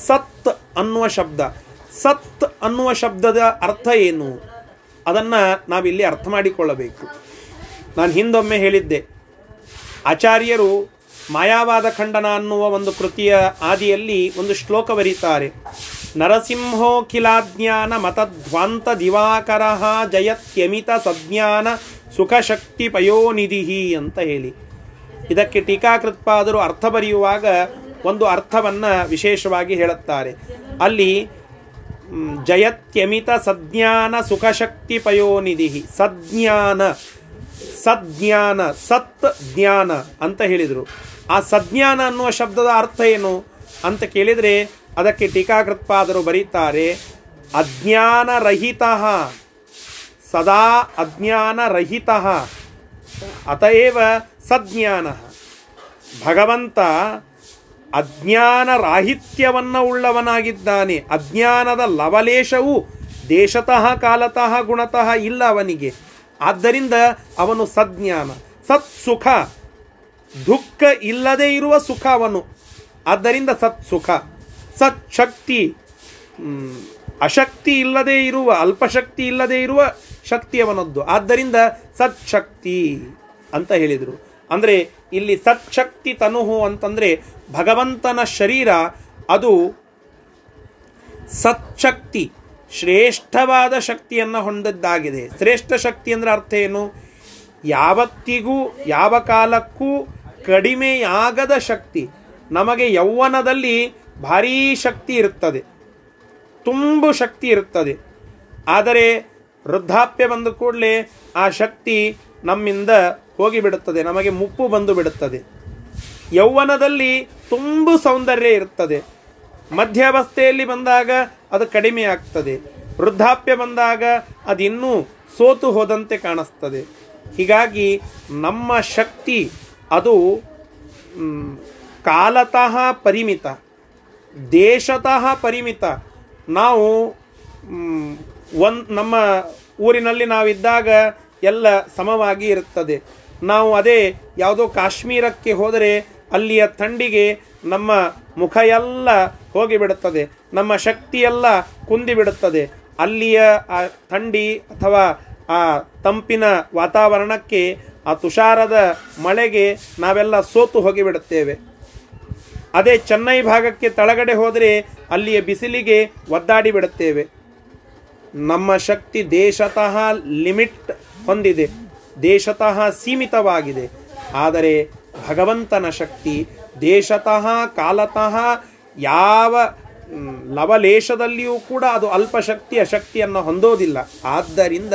[SPEAKER 1] ಸತ್ ಅನ್ನುವ ಶಬ್ದ. ಸತ್ ಅನ್ನುವ ಶಬ್ದದ ಅರ್ಥ ಏನು? ಅದನ್ನ ನಾವಿಲ್ಲಿ ಅರ್ಥ ಮಾಡಿಕೊಳ್ಳಬೇಕು. ನಾನು ಹಿಂದೊಮ್ಮೆ ಹೇಳಿದ್ದೆ. ಆಚಾರ್ಯರು ಮಾಯಾವಾದ ಖಂಡನ ಅನ್ನುವ ಒಂದು ಕೃತಿಯ ಆದಿಯಲ್ಲಿ ಒಂದು ಶ್ಲೋಕ ಬರೀತಾರೆ. ನರಸಿಂಹೋಖಿಲಾಜ್ಞಾನ ಮತಧ್ವಾಂತ ದಿವಾಕರ ಜಯತ್ಯಮಿತ ಸಜ್ಞಾನ ಸುಖಶಕ್ತಿ ಪಯೋನಿಧಿ ಅಂತ ಹೇಳಿ. ಇದಕ್ಕೆ ಟೀಕಾಕೃತ್ಪಾದರು ಅರ್ಥ ಬರೆಯುವಾಗ ಒಂದು ಅರ್ಥವನ್ನು ವಿಶೇಷವಾಗಿ ಹೇಳುತ್ತಾರೆ. ಅಲ್ಲಿ ಜಯತ್ಯಮಿತ ಸಜ್ಞಾನ ಸುಖಶಕ್ತಿ ಪಯೋನಿಧಿ ಸಜ್ಞಾನ ಸಜ್ಞಾನ ಸತ್ ಜ್ಞಾನ ಅಂತ ಹೇಳಿದರು. ಆ ಸಜ್ಞಾನ ಅನ್ನುವ ಶಬ್ದದ ಅರ್ಥ ಏನು ಅಂತ ಕೇಳಿದರೆ ಅದಕ್ಕೆ ಟೀಕಾಕೃತ್ಪಾದರು ಬರೀತಾರೆ, ಅಜ್ಞಾನರಹಿತ. ಸದಾ ಅಜ್ಞಾನರಹಿತ. ಅತಏವ ಸಜ್ಞಾನ. ಭಗವಂತ ಅಜ್ಞಾನ ರಾಹಿತ್ಯವನ್ನು ಉಳ್ಳವನಾಗಿದ್ದಾನೆ. ಅಜ್ಞಾನದ ಲವಲೇಶವು ದೇಶತಃ, ಕಾಲತಃ, ಗುಣತಃ ಇಲ್ಲ ಅವನಿಗೆ. ಆದ್ದರಿಂದ ಅವನು ಸಜ್ಞಾನ. ಸತ್ ಸುಖ ದುಃಖ ಇಲ್ಲದೆ ಇರುವ ಸುಖವನ್ನು. ಆದ್ದರಿಂದ ಸತ್ ಸುಖ. ಸತ್ ಶಕ್ತಿ. ಅಶಕ್ತಿ ಇಲ್ಲದೆ ಇರುವ, ಅಲ್ಪಶಕ್ತಿ ಇಲ್ಲದೆ ಇರುವ ಶಕ್ತಿಯವನದ್ದು. ಆದ್ದರಿಂದ ಸತ್ ಶಕ್ತಿ ಅಂತ ಹೇಳಿದರು. ಅಂದರೆ ಇಲ್ಲಿ ಸತ್ಶಕ್ತಿ ತನುಹು ಅಂತಂದರೆ ಭಗವಂತನ ಶರೀರ, ಅದು ಸತ್ಶಕ್ತಿ ಶ್ರೇಷ್ಠವಾದ ಶಕ್ತಿಯನ್ನು ಹೊಂದದ್ದಾಗಿದೆ. ಶ್ರೇಷ್ಠ ಶಕ್ತಿ ಅಂದರೆ ಅರ್ಥ ಏನು? ಯಾವತ್ತಿಗೂ, ಯಾವ ಕಾಲಕ್ಕೂ ಕಡಿಮೆಯಾಗದ ಶಕ್ತಿ, ನಮಗೆ ಯೌವನದಲ್ಲಿ ಭಾರೀ ಶಕ್ತಿ ಇರುತ್ತದೆ. ತುಂಬು ಶಕ್ತಿ ಇರುತ್ತದೆ. ಆದರೆ ವೃದ್ಧಾಪ್ಯ ಬಂದ ಕೂಡಲೇ ಆ ಶಕ್ತಿ ನಮ್ಮಿಂದ ಹೋಗಿಬಿಡುತ್ತದೆ, ನಮಗೆ ಮುಪ್ಪು ಬಂದು ಬಿಡುತ್ತದೆ. ಯೌವನದಲ್ಲಿ ತುಂಬ ಸೌಂದರ್ಯ ಇರುತ್ತದೆ. ಮಧ್ಯಾವಸ್ಥೆಯಲ್ಲಿ ಬಂದಾಗ ಅದು ಕಡಿಮೆ ಆಗ್ತದೆ ವೃದ್ಧಾಪ್ಯ ಬಂದಾಗ ಅದು ಇನ್ನೂ ಸೋತು ಹೋದಂತೆ ಕಾಣಿಸ್ತದೆ. ಹೀಗಾಗಿ ನಮ್ಮ ಶಕ್ತಿ ಅದು ಕಾಲತಃ ಪರಿಮಿತ, ದೇಶತಃ ಪರಿಮಿತ. ನಾವು ಒಂದು, ನಮ್ಮ ಊರಿನಲ್ಲಿ ನಾವಿದ್ದಾಗ ಎಲ್ಲ ಸಮವಾಗಿ ಇರುತ್ತದೆ. ನಾವು ಅದೇ ಯಾವುದೋ ಕಾಶ್ಮೀರಕ್ಕೆ ಹೋದರೆ ಅಲ್ಲಿಯ ಥಂಡಿಗೆ ನಮ್ಮ ಮುಖ ಎಲ್ಲ ಹೋಗಿಬಿಡುತ್ತದೆ. ನಮ್ಮ ಶಕ್ತಿಯೆಲ್ಲ ಕುಂದಿಬಿಡುತ್ತದೆ. ಅಲ್ಲಿಯ ಆ ಥಂಡಿ ಅಥವಾ ಆ ತಂಪಿನ ವಾತಾವರಣಕ್ಕೆ ಆ ತುಷಾರದ ಮಳೆಗೆ ನಾವೆಲ್ಲ ಸೋತು ಹೋಗಿಬಿಡುತ್ತೇವೆ. ಅದೇ ಚೆನ್ನೈ ಭಾಗಕ್ಕೆ ತಳಗಡೆ ಹೋದರೆ ಅಲ್ಲಿಯ ಬಿಸಿಲಿಗೆ ಒದ್ದಾಡಿ ಬಿಡುತ್ತೇವೆ. ನಮ್ಮ ಶಕ್ತಿ ದೇಶತಃ ಲಿಮಿಟ್ ಹೊಂದಿದೆ. ದೇಶತಃ ಸೀಮಿತವಾಗಿದೆ. ಆದರೆ ಭಗವಂತನ ಶಕ್ತಿ ದೇಶತಃ ಕಾಲತಃ ಯಾವ ಲವಲೇಶದಲ್ಲಿಯೂ ಕೂಡ ಅದು ಅಲ್ಪ ಶಕ್ತಿ ಶಕ್ತಿಯನ್ನು ಹೊಂದೋದಿಲ್ಲ. ಆದ್ದರಿಂದ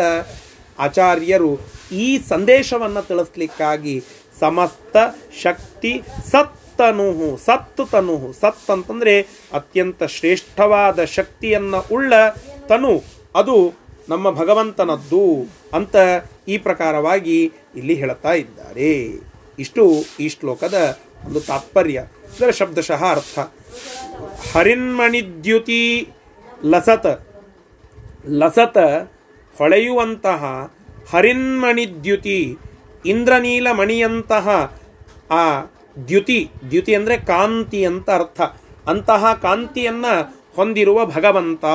[SPEAKER 1] ಆಚಾರ್ಯರು ಈ ಸಂದೇಶವನ್ನು ತಿಳಿಸ್ಲಿಕ್ಕಾಗಿ ಸಮಸ್ತ ಶಕ್ತಿ ಸತ್ತನು ಸತ್ತು ತನು ಸತ್ ಅಂತಂದರೆ ಅತ್ಯಂತ ಶ್ರೇಷ್ಠವಾದ ಶಕ್ತಿಯನ್ನು ಉಳ್ಳ ತನು. ಅದು ನಮ್ಮ ಭಗವಂತನದ್ದು ಅಂತ ಈ ಪ್ರಕಾರವಾಗಿ ಇಲ್ಲಿ ಹೇಳ್ತಾ ಇದ್ದಾರೆ. ಇಷ್ಟು ಈ ಶ್ಲೋಕದ ಒಂದು ತಾತ್ಪರ್ಯ. ಇದರ ಶಬ್ದಶಃ ಅರ್ಥ. ಹರಿನ್ಮಣಿದ್ಯುತಿ ಲಸತ. ಲಸತ ಹೊಳೆಯುವಂತಹ ಹರಿನ್ಮಣಿದ್ಯುತಿ ಇಂದ್ರನೀಲ ಮಣಿಯಂತಹ ಆ ದ್ಯುತಿ ದ್ಯುತಿ ಅಂದರೆ ಕಾಂತಿ ಅಂತ ಅರ್ಥ. ಅಂತಹ ಕಾಂತಿಯನ್ನು ಹೊಂದಿರುವ ಭಗವಂತ.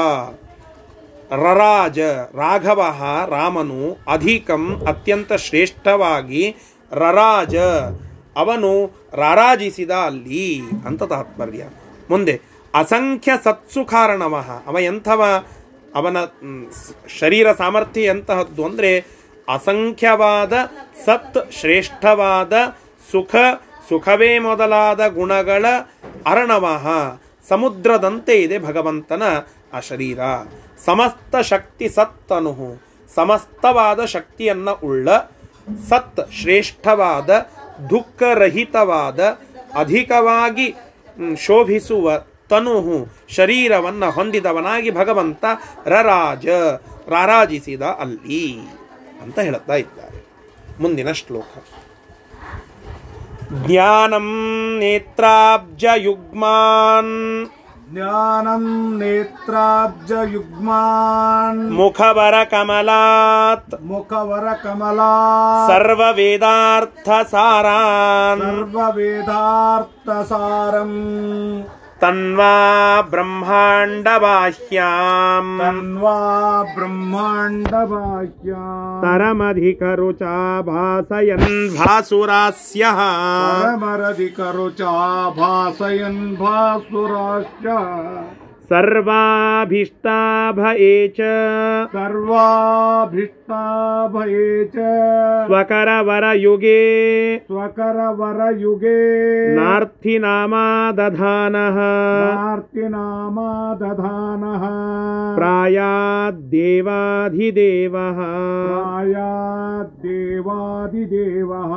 [SPEAKER 1] ರರಾಜ, ರಾಘವ ರಾಮನು ಅಧಿಕಂ ಅತ್ಯಂತ ಶ್ರೇಷ್ಠವಾಗಿ ರರಾಜ, ಅವನು ರಾರಾಜಿಸಿದ ಅಲ್ಲಿ ಅಂತ ತಾತ್ಪರ್ಯ. ಮುಂದೆ, ಅಸಂಖ್ಯ ಸತ್ಸುಕಾರಣವ ಅವ ಎಂಥವ? ಅವನ ಶರೀರ ಸಾಮರ್ಥ್ಯ ಎಂತಹದ್ದು ಅಂದರೆ ಅಸಂಖ್ಯವಾದ, ಸತ್ ಶ್ರೇಷ್ಠವಾದ, ಸುಖ, ಸುಖವೇ ಮೊದಲಾದ ಗುಣಗಳ ಅರಣವಹ. ಸಮುದ್ರದಂತೆ ಇದೆ ಭಗವಂತನ ಆ ಶರೀರ. ಸಮಸ್ತ ಶಕ್ತಿ ಸತ್ತನು ಸಮಸ್ತವಾದ ಶಕ್ತಿಯನ್ನು ಉಳ್ಳ, ಸತ್ ಶ್ರೇಷ್ಠವಾದ, ದುಃಖರಹಿತವಾದ, ಅಧಿಕವಾಗಿ ಶೋಭಿಸುವ ತನುಹು ಶರೀರವನ್ನ ಹೊಂದಿದವನಾಗಿ ಭಗವಂತ ರರಾಜ ರಾರಾಜಿಸಿದ ಅಲ್ಲಿ ಅಂತ ಹೇಳುತ್ತಾ ಇದ್ದಾರೆ. ಮುಂದಿನ ಶ್ಲೋಕ. ಜ್ಞಾನಂ ನೇತ್ರಾಬ್ಜಯುಗ್ಮಾನ್.
[SPEAKER 2] ಜ್ಞಾನಂ ನೇತ್ರಾಬ್ಜಯುಗ್ಮಾನ್.
[SPEAKER 1] ಮುಖವರ ಕಮಲಾತ್
[SPEAKER 2] ಮುಖವರ ಕಮಲಾತ್
[SPEAKER 1] ಸರ್ವ ವೇದಾರ್ಥ ಸಾರಾನ್
[SPEAKER 2] ಸರ್ವ
[SPEAKER 1] ವೇದಾರ್ಥ ಬ್ರಹ್ಮಾಂಡ ಬಾಹ್ಯಾಂ
[SPEAKER 2] ತನ್ವಾ ಬ್ರಹ್ಮಾಂಡ ಬಾಹ್ಯ
[SPEAKER 1] ತರಮಧಿಕ ರುಚಾ ಭಾಸಯನ್ ಭಾಸುರಾಸ್ಯ
[SPEAKER 2] ಪರಮರಧಿಕರುಚ ಭಾಸಯನ್ ಭಾಸುರಾಶ್ಚ
[SPEAKER 1] ಸರ್ವಾಭೀಷ್ಟಾಭಯೇ ಚ
[SPEAKER 2] भये
[SPEAKER 1] च
[SPEAKER 2] स्वकरवरयुगे
[SPEAKER 1] स्वकरवरयुगे नार्तिनामा
[SPEAKER 2] दधानः नार्तिनामादधानः
[SPEAKER 1] प्रायाद्देवाधिदेवः
[SPEAKER 2] प्रायाद्देवाधिदेवः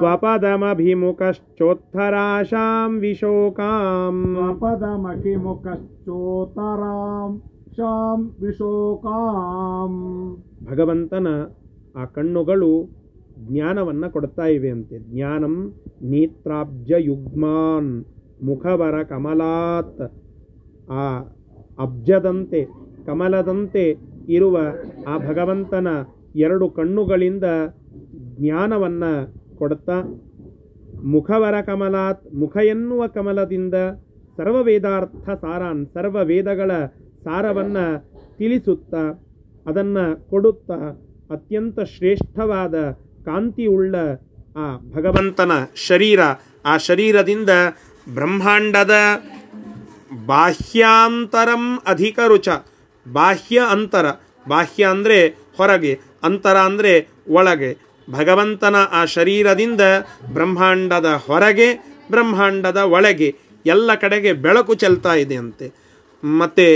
[SPEAKER 1] स्वपदमभिमुखश्चोत्थराशां विशोकाम्
[SPEAKER 2] स्वपदमभिमुखश्चोत्तराम् ಶಾಂ ವಿಶೋಕಾಂ
[SPEAKER 1] ಭಗವಂತನ ಆ ಕಣ್ಣುಗಳು ಜ್ಞಾನವನ್ನು ಕೊಡ್ತಾ ಇವೆ ಅಂತೆ. ಜ್ಞಾನಂ ನೇತ್ರಾಬ್ಜ ಯುಗ್ಮಾನ್ ಮುಖವರ ಕಮಲಾತ್. ಆ ಅಬ್ಜದಂತೆ, ಕಮಲದಂತೆ ಇರುವ ಆ ಭಗವಂತನ ಎರಡು ಕಣ್ಣುಗಳಿಂದ ಜ್ಞಾನವನ್ನು ಕೊಡ್ತಾ ಮುಖವರ ಕಮಲಾತ್ ಮುಖ ಎನ್ನುವ ಕಮಲದಿಂದ ಸರ್ವ ವೇದಾರ್ಥ ಸಾರಾನ್ ಸರ್ವ ವೇದಗಳ ಸಾರವನ್ನು ತಿಳಿಸುತ್ತಾ, ಅದನ್ನು ಕೊಡುತ್ತಾ ಅತ್ಯಂತ ಶ್ರೇಷ್ಠವಾದ ಕಾಂತಿಯುಳ್ಳ ಆ ಭಗವಂತನ ಶರೀರ. ಆ ಶರೀರದಿಂದ ಬ್ರಹ್ಮಾಂಡದ ಬಾಹ್ಯಾಂತರಂ ಅಧಿಕ ರುಚ. ಬಾಹ್ಯ ಅಂತರ. ಬಾಹ್ಯ ಅಂದರೆ ಹೊರಗೆ, ಅಂತರ ಅಂದರೆ ಒಳಗೆ. ಭಗವಂತನ ಆ ಶರೀರದಿಂದ ಬ್ರಹ್ಮಾಂಡದ ಹೊರಗೆ, ಬ್ರಹ್ಮಾಂಡದ ಒಳಗೆ ಎಲ್ಲ ಕಡೆಗೆ ಬೆಳಕು ಚೆಲ್ತಾ ಇದೆ ಅಂತೆ ಮತ್ತು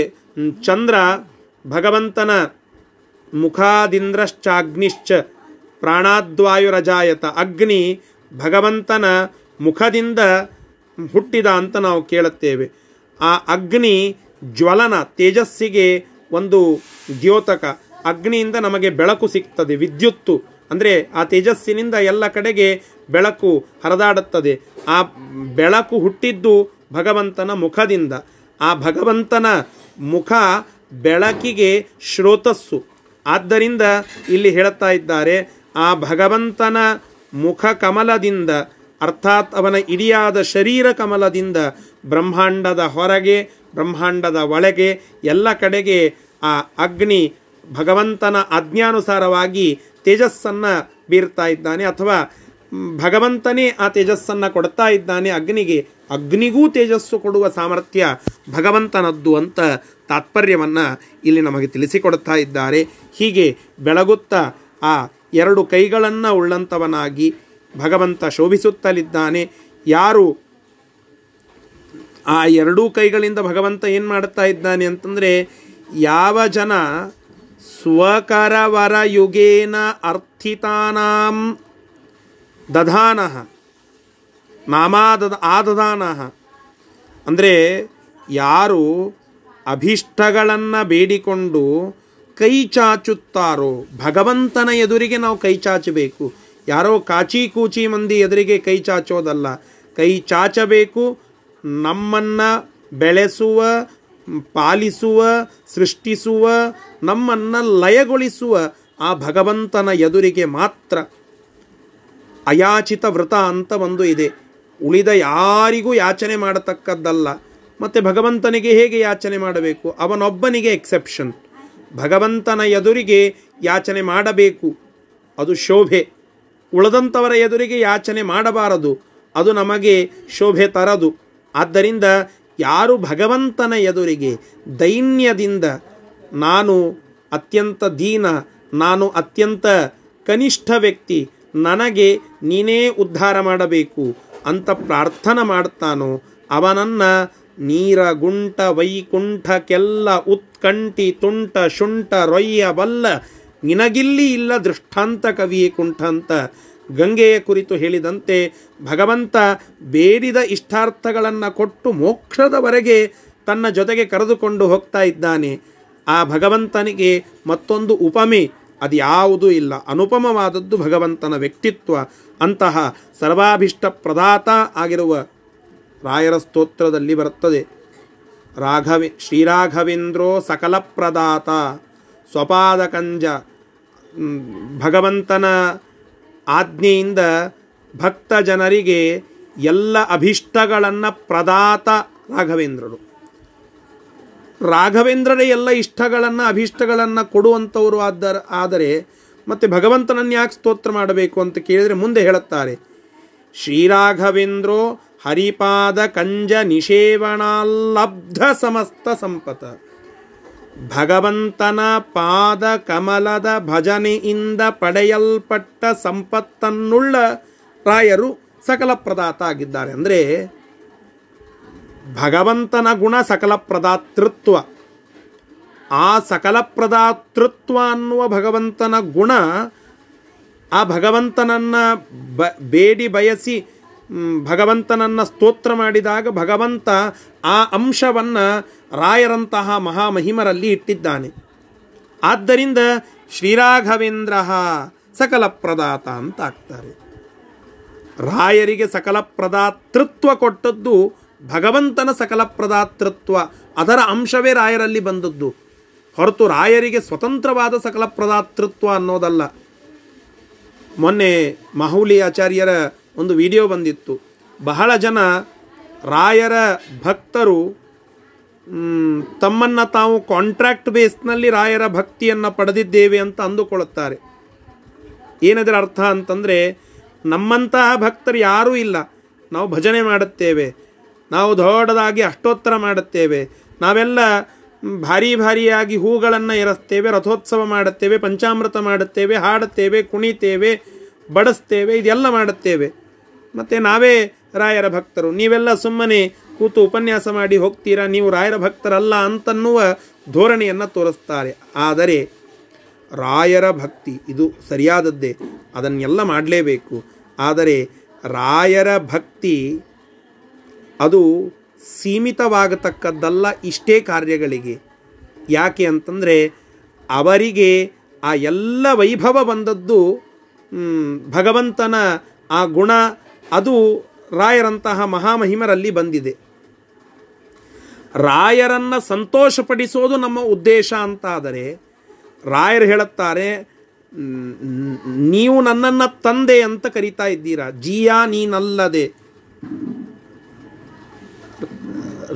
[SPEAKER 1] ಚಂದ್ರ ಭಗವಂತನ ಮುಖಾದಿಂದ್ರಶ್ಚಾಗ್ನಿಶ್ಚ ಪ್ರಾಣಾದ್ವಾಯುರಜಾಯತ ಅಗ್ನಿ ಭಗವಂತನ ಮುಖದಿಂದ ಹುಟ್ಟಿದ ಅಂತ ನಾವು ಕೇಳುತ್ತೇವೆ. ಆ ಅಗ್ನಿ ಜ್ವಲನ, ತೇಜಸ್ಸಿಗೆ ಒಂದು ದ್ಯೋತಕ. ಅಗ್ನಿಯಿಂದ ನಮಗೆ ಬೆಳಕು ಸಿಗ್ತದೆ, ವಿದ್ಯುತ್ತು. ಅಂದರೆ ಆ ತೇಜಸ್ಸಿನಿಂದ ಎಲ್ಲ ಕಡೆಗೆ ಬೆಳಕು ಹರಿದಾಡುತ್ತದೆ. ಆ ಬೆಳಕು ಹುಟ್ಟಿದ್ದು ಭಗವಂತನ ಮುಖದಿಂದ. ಆ ಭಗವಂತನ ಮುಖ ಬೆಳಕಿಗೆ ಶ್ರೋತಸ್ಸು. ಆದ್ದರಿಂದ ಇಲ್ಲಿ ಹೇಳುತ್ತಾ ಇದ್ದಾರೆ, ಆ ಭಗವಂತನ ಮುಖ ಕಮಲದಿಂದ, ಅರ್ಥಾತ್ ಅವನ ಇಡಿಯಾದ ಶರೀರ ಕಮಲದಿಂದ, ಬ್ರಹ್ಮಾಂಡದ ಹೊರಗೆ, ಬ್ರಹ್ಮಾಂಡದ ಒಳಗೆ, ಎಲ್ಲ ಕಡೆಗೆ ಆ ಅಗ್ನಿ ಭಗವಂತನ ಆಜ್ಞಾನುಸಾರವಾಗಿ ತೇಜಸ್ಸನ್ನು ಬೀರ್ತಾ ಇದ್ದಾನೆ. ಅಥವಾ ಭಗವಂತನೇ ಆ ತೇಜಸ್ಸನ್ನು ಕೊಡ್ತಾ ಇದ್ದಾನೆ ಅಗ್ನಿಗೆ. ಅಗ್ನಿಗೂ ತೇಜಸ್ಸು ಕೊಡುವ ಸಾಮರ್ಥ್ಯ ಭಗವಂತನದ್ದು ಅಂತ ತಾತ್ಪರ್ಯವನ್ನು ಇಲ್ಲಿ ನಮಗೆ ತಿಳಿಸಿಕೊಡ್ತಾ ಇದ್ದಾರೆ. ಹೀಗೆ ಬೆಳಗುತ್ತಾ ಆ ಎರಡು ಕೈಗಳನ್ನು ಉಳ್ಳಂಥವನಾಗಿ ಭಗವಂತ ಶೋಭಿಸುತ್ತಲಿದ್ದಾನೆ. ಯಾರು ಆ ಎರಡೂ ಕೈಗಳಿಂದ ಭಗವಂತ ಏನು ಮಾಡ್ತಾ ಇದ್ದಾನೆ ಅಂತಂದರೆ, ಯಾವ ಜನ ಸ್ವಕರವರ ಯುಗೇನ ಅರ್ಥಿತಾನಾಂ ದಧಾನ. ನಾಮಾದದ ಆದದಾನಃ ಅಂದರೆ ಯಾರು ಅಭೀಷ್ಟಗಳನ್ನು ಬೇಡಿಕೊಂಡು ಕೈ ಚಾಚುತ್ತಾರೋ, ಭಗವಂತನ ಎದುರಿಗೆ ನಾವು ಕೈ ಚಾಚಬೇಕು. ಯಾರೋ ಕಾಚಿ ಕೂಚಿ ಮಂದಿ ಎದುರಿಗೆ ಕೈ ಚಾಚೋದಲ್ಲ. ಕೈ ಚಾಚಬೇಕು, ನಮ್ಮನ್ನು ಬೆಳೆಸುವ, ಪಾಲಿಸುವ, ಸೃಷ್ಟಿಸುವ, ನಮ್ಮನ್ನು ಲಯಗೊಳಿಸುವ ಆ ಭಗವಂತನ ಎದುರಿಗೆ ಮಾತ್ರ. ಅಯಾಚಿತ ವ್ರತ ಅಂತ ಒಂದು ಇದೆ. ಉಳಿದ ಯಾರಿಗೂ ಯಾಚನೆ ಮಾಡತಕ್ಕದ್ದಲ್ಲ. ಮತ್ತು ಭಗವಂತನಿಗೆ ಹೇಗೆ ಯಾಚನೆ ಮಾಡಬೇಕು? ಅವನೊಬ್ಬನಿಗೆ ಎಕ್ಸೆಪ್ಷನ್ ಭಗವಂತನ ಎದುರಿಗೆ ಯಾಚನೆ ಮಾಡಬೇಕು. ಅದು ಶೋಭೆ. ಉಳದಂಥವರ ಎದುರಿಗೆ ಯಾಚನೆ ಮಾಡಬಾರದು. ಅದು ನಮಗೆ ಶೋಭೆ ತರದು. ಆದ್ದರಿಂದ ಯಾರು ಭಗವಂತನ ಎದುರಿಗೆ ದೈನ್ಯದಿಂದ ನಾನು ಅತ್ಯಂತ ದೀನ, ನಾನು ಅತ್ಯಂತ ಕನಿಷ್ಠ ವ್ಯಕ್ತಿ ನನಗೆ ನೀನೇ ಉದ್ಧಾರ ಮಾಡಬೇಕು ಅಂತ ಪ್ರಾರ್ಥನೆ ಮಾಡ್ತಾನೋ, ಅವನನ್ನು ನೀರ, ಗುಂಟ ವೈಕುಂಠಕ್ಕೆಲ್ಲ ಉತ್ಕಂಠಿ, ತುಂಟ, ಶುಂಠ, ರೊಯ್ಯ, ಬಲ್ಲ, ನಿನಗಿಲ್ಲಿ ಇಲ್ಲ ದೃಷ್ಟಾಂತ ಕವಿಯೇ ಕುಂಠ ಅಂತ ಗಂಗೆಯ ಕುರಿತು ಹೇಳಿದಂತೆ ಭಗವಂತ ಬೇಡಿದ ಇಷ್ಟಾರ್ಥಗಳನ್ನು ಕೊಟ್ಟು ಮೋಕ್ಷದವರೆಗೆ ತನ್ನ ಜೊತೆಗೆ ಕರೆದುಕೊಂಡು ಹೋಗ್ತಾ ಇದ್ದಾನೆ. ಆ ಭಗವಂತನಿಗೆ ಮತ್ತೊಂದು ಉಪಮೆ ಅದು ಯಾವುದೂ ಇಲ್ಲ. ಅನುಪಮವಾದದ್ದು ಭಗವಂತನ ವ್ಯಕ್ತಿತ್ವ. ಅಂತಹ ಸರ್ವಾಭಿಷ್ಟ ಪ್ರದಾತ ಆಗಿರುವ ರಾಯರ ಸ್ತೋತ್ರದಲ್ಲಿ ಬರುತ್ತದೆ. ರಾಘವಿ, ಶ್ರೀರಾಘವೇಂದ್ರೋ ಸಕಲ ಪ್ರದಾತ. ಸ್ವಪಾದಕಂಜ ಭಗವಂತನ ಆಜ್ಞೆಯಿಂದ ಭಕ್ತ ಜನರಿಗೆ ಎಲ್ಲ ಅಭಿಷ್ಟಗಳನ್ನು ಪ್ರದಾತ ರಾಘವೇಂದ್ರರು. ರಾಘವೇಂದ್ರರೇ ಎಲ್ಲ ಇಷ್ಟಗಳನ್ನು, ಅಭೀಷ್ಟಗಳನ್ನು ಕೊಡುವಂಥವರು ಆದರ, ಆದರೆ ಮತ್ತು ಭಗವಂತನನ್ನು ಯಾಕೆ ಸ್ತೋತ್ರ ಮಾಡಬೇಕು ಅಂತ ಕೇಳಿದರೆ ಮುಂದೆ ಹೇಳುತ್ತಾರೆ. ಶ್ರೀರಾಘವೇಂದ್ರೋ ಹರಿಪಾದ ಕಂಜ ನಿಷೇವಣಾಲಬ್ಧ ಸಮಸ್ತ ಸಂಪತ. ಭಗವಂತನ ಪಾದ ಕಮಲದ ಭಜನೆಯಿಂದ ಪಡೆಯಲ್ಪಟ್ಟ ಸಂಪತ್ತನ್ನುಳ್ಳ ರಾಯರು ಸಕಲ ಪ್ರದಾತ ಆಗಿದ್ದಾರೆ. ಅಂದರೆ ಭಗವಂತನ ಗುಣ ಸಕಲ ಪ್ರದಾತೃತ್ವ. ಆ ಸಕಲ ಪ್ರದಾತೃತ್ವ ಅನ್ನುವ ಭಗವಂತನ ಗುಣ, ಆ ಭಗವಂತನನ್ನು ಬ, ಬೇಡಿ ಬಯಸಿ ಭಗವಂತನನ್ನು ಸ್ತೋತ್ರ ಮಾಡಿದಾಗ ಭಗವಂತ ಆ ಅಂಶವನ್ನು ರಾಯರಂತಹ ಮಹಾಮಹಿಮರಲ್ಲಿ ಇಟ್ಟಿದ್ದಾನೆ. ಆದ್ದರಿಂದ ಶ್ರೀರಾಘವೇಂದ್ರ ಸಕಲ ಪ್ರದಾತ ಅಂತ ಆಗ್ತಾರೆ. ರಾಯರಿಗೆ ಸಕಲ ಪ್ರದಾತೃತ್ವ ಕೊಟ್ಟದ್ದು ಭಗವಂತನ ಸಕಲ ಪ್ರದಾತೃತ್ವ ಅದರ ಅಂಶವೇ ರಾಯರಲ್ಲಿ ಬಂದದ್ದು. ಹೊರತು ರಾಯರಿಗೆ ಸ್ವತಂತ್ರವಾದ ಸಕಲ ಪ್ರದಾತೃತ್ವ ಅನ್ನೋದಲ್ಲ. ಮೊನ್ನೆ ಮಾಹುಲಿ ಆಚಾರ್ಯರ ಒಂದು ವಿಡಿಯೋ ಬಂದಿತ್ತು. ಬಹಳ ಜನ ರಾಯರ ಭಕ್ತರು ತಮ್ಮನ್ನು ತಾವು ಕಾಂಟ್ರಾಕ್ಟ್ ಬೇಸ್ನಲ್ಲಿ ರಾಯರ ಭಕ್ತಿಯನ್ನು ಪಡೆದಿದ್ದೇವೆ ಅಂತ ಅಂದುಕೊಳ್ಳುತ್ತಾರೆ. ಏನದರ ಅರ್ಥ ಅಂತಂದರೆ ನಮ್ಮಂತಹ ಭಕ್ತರು ಯಾರೂ ಇಲ್ಲ. ನಾವು ಭಜನೆ ಮಾಡುತ್ತೇವೆ. ನಾವು ದೊಡ್ಡದಾಗಿ ಅಷ್ಟೋತ್ತರ ಮಾಡುತ್ತೇವೆ. ನಾವೆಲ್ಲ ಭಾರಿ ಭಾರಿಯಾಗಿ ಹೂಗಳನ್ನು ಎರಸ್ತೇವೆ, ರಥೋತ್ಸವ ಮಾಡುತ್ತೇವೆ, ಪಂಚಾಮೃತ ಮಾಡುತ್ತೇವೆ, ಹಾಡುತ್ತೇವೆ, ಕುಣಿತೇವೆ, ಬಡಿಸ್ತೇವೆ, ಇದೆಲ್ಲ ಮಾಡುತ್ತೇವೆ. ಮತ್ತು ನಾವೇ ರಾಯರ ಭಕ್ತರು. ನೀವೆಲ್ಲ ಸುಮ್ಮನೆ ಕೂತು ಉಪನ್ಯಾಸ ಮಾಡಿ ಹೋಗ್ತೀರಾ? ನೀವು ರಾಯರ ಭಕ್ತರಲ್ಲ ಅಂತನ್ನುವ ಧೋರಣೆಯನ್ನು ತೋರಿಸ್ತಾರೆ. ಆದರೆ ರಾಯರ ಭಕ್ತಿ ಇದು ಸರಿಯಾದದ್ದೇ. ಅದನ್ನೆಲ್ಲ ಮಾಡಲೇಬೇಕು. ಆದರೆ ರಾಯರ ಭಕ್ತಿ ಅದು ಸೀಮಿತವಾಗತಕ್ಕದ್ದಲ್ಲ ಇಷ್ಟೇ ಕಾರ್ಯಗಳಿಗೆ. ಯಾಕೆ ಅಂತಂದರೆ ಅವರಿಗೆ ಆ ಎಲ್ಲ ವೈಭವ ಬಂದದ್ದು ಭಗವಂತನ ಆ ಗುಣ ಅದು ರಾಯರಂತಹ ಮಹಾಮಹಿಮರಲ್ಲಿ ಬಂದಿದೆ. ರಾಯರನ್ನು ಸಂತೋಷಪಡಿಸೋದು ನಮ್ಮ ಉದ್ದೇಶ ಅಂತಾದರೆ, ರಾಯರು ಹೇಳುತ್ತಾರೆ ನೀವು ನನ್ನನ್ನು ತಂದೆ ಅಂತ ಕರಿತಾ ಇದ್ದೀರಾ? ಜೀಯಾ ನೀನಲ್ಲದೆ.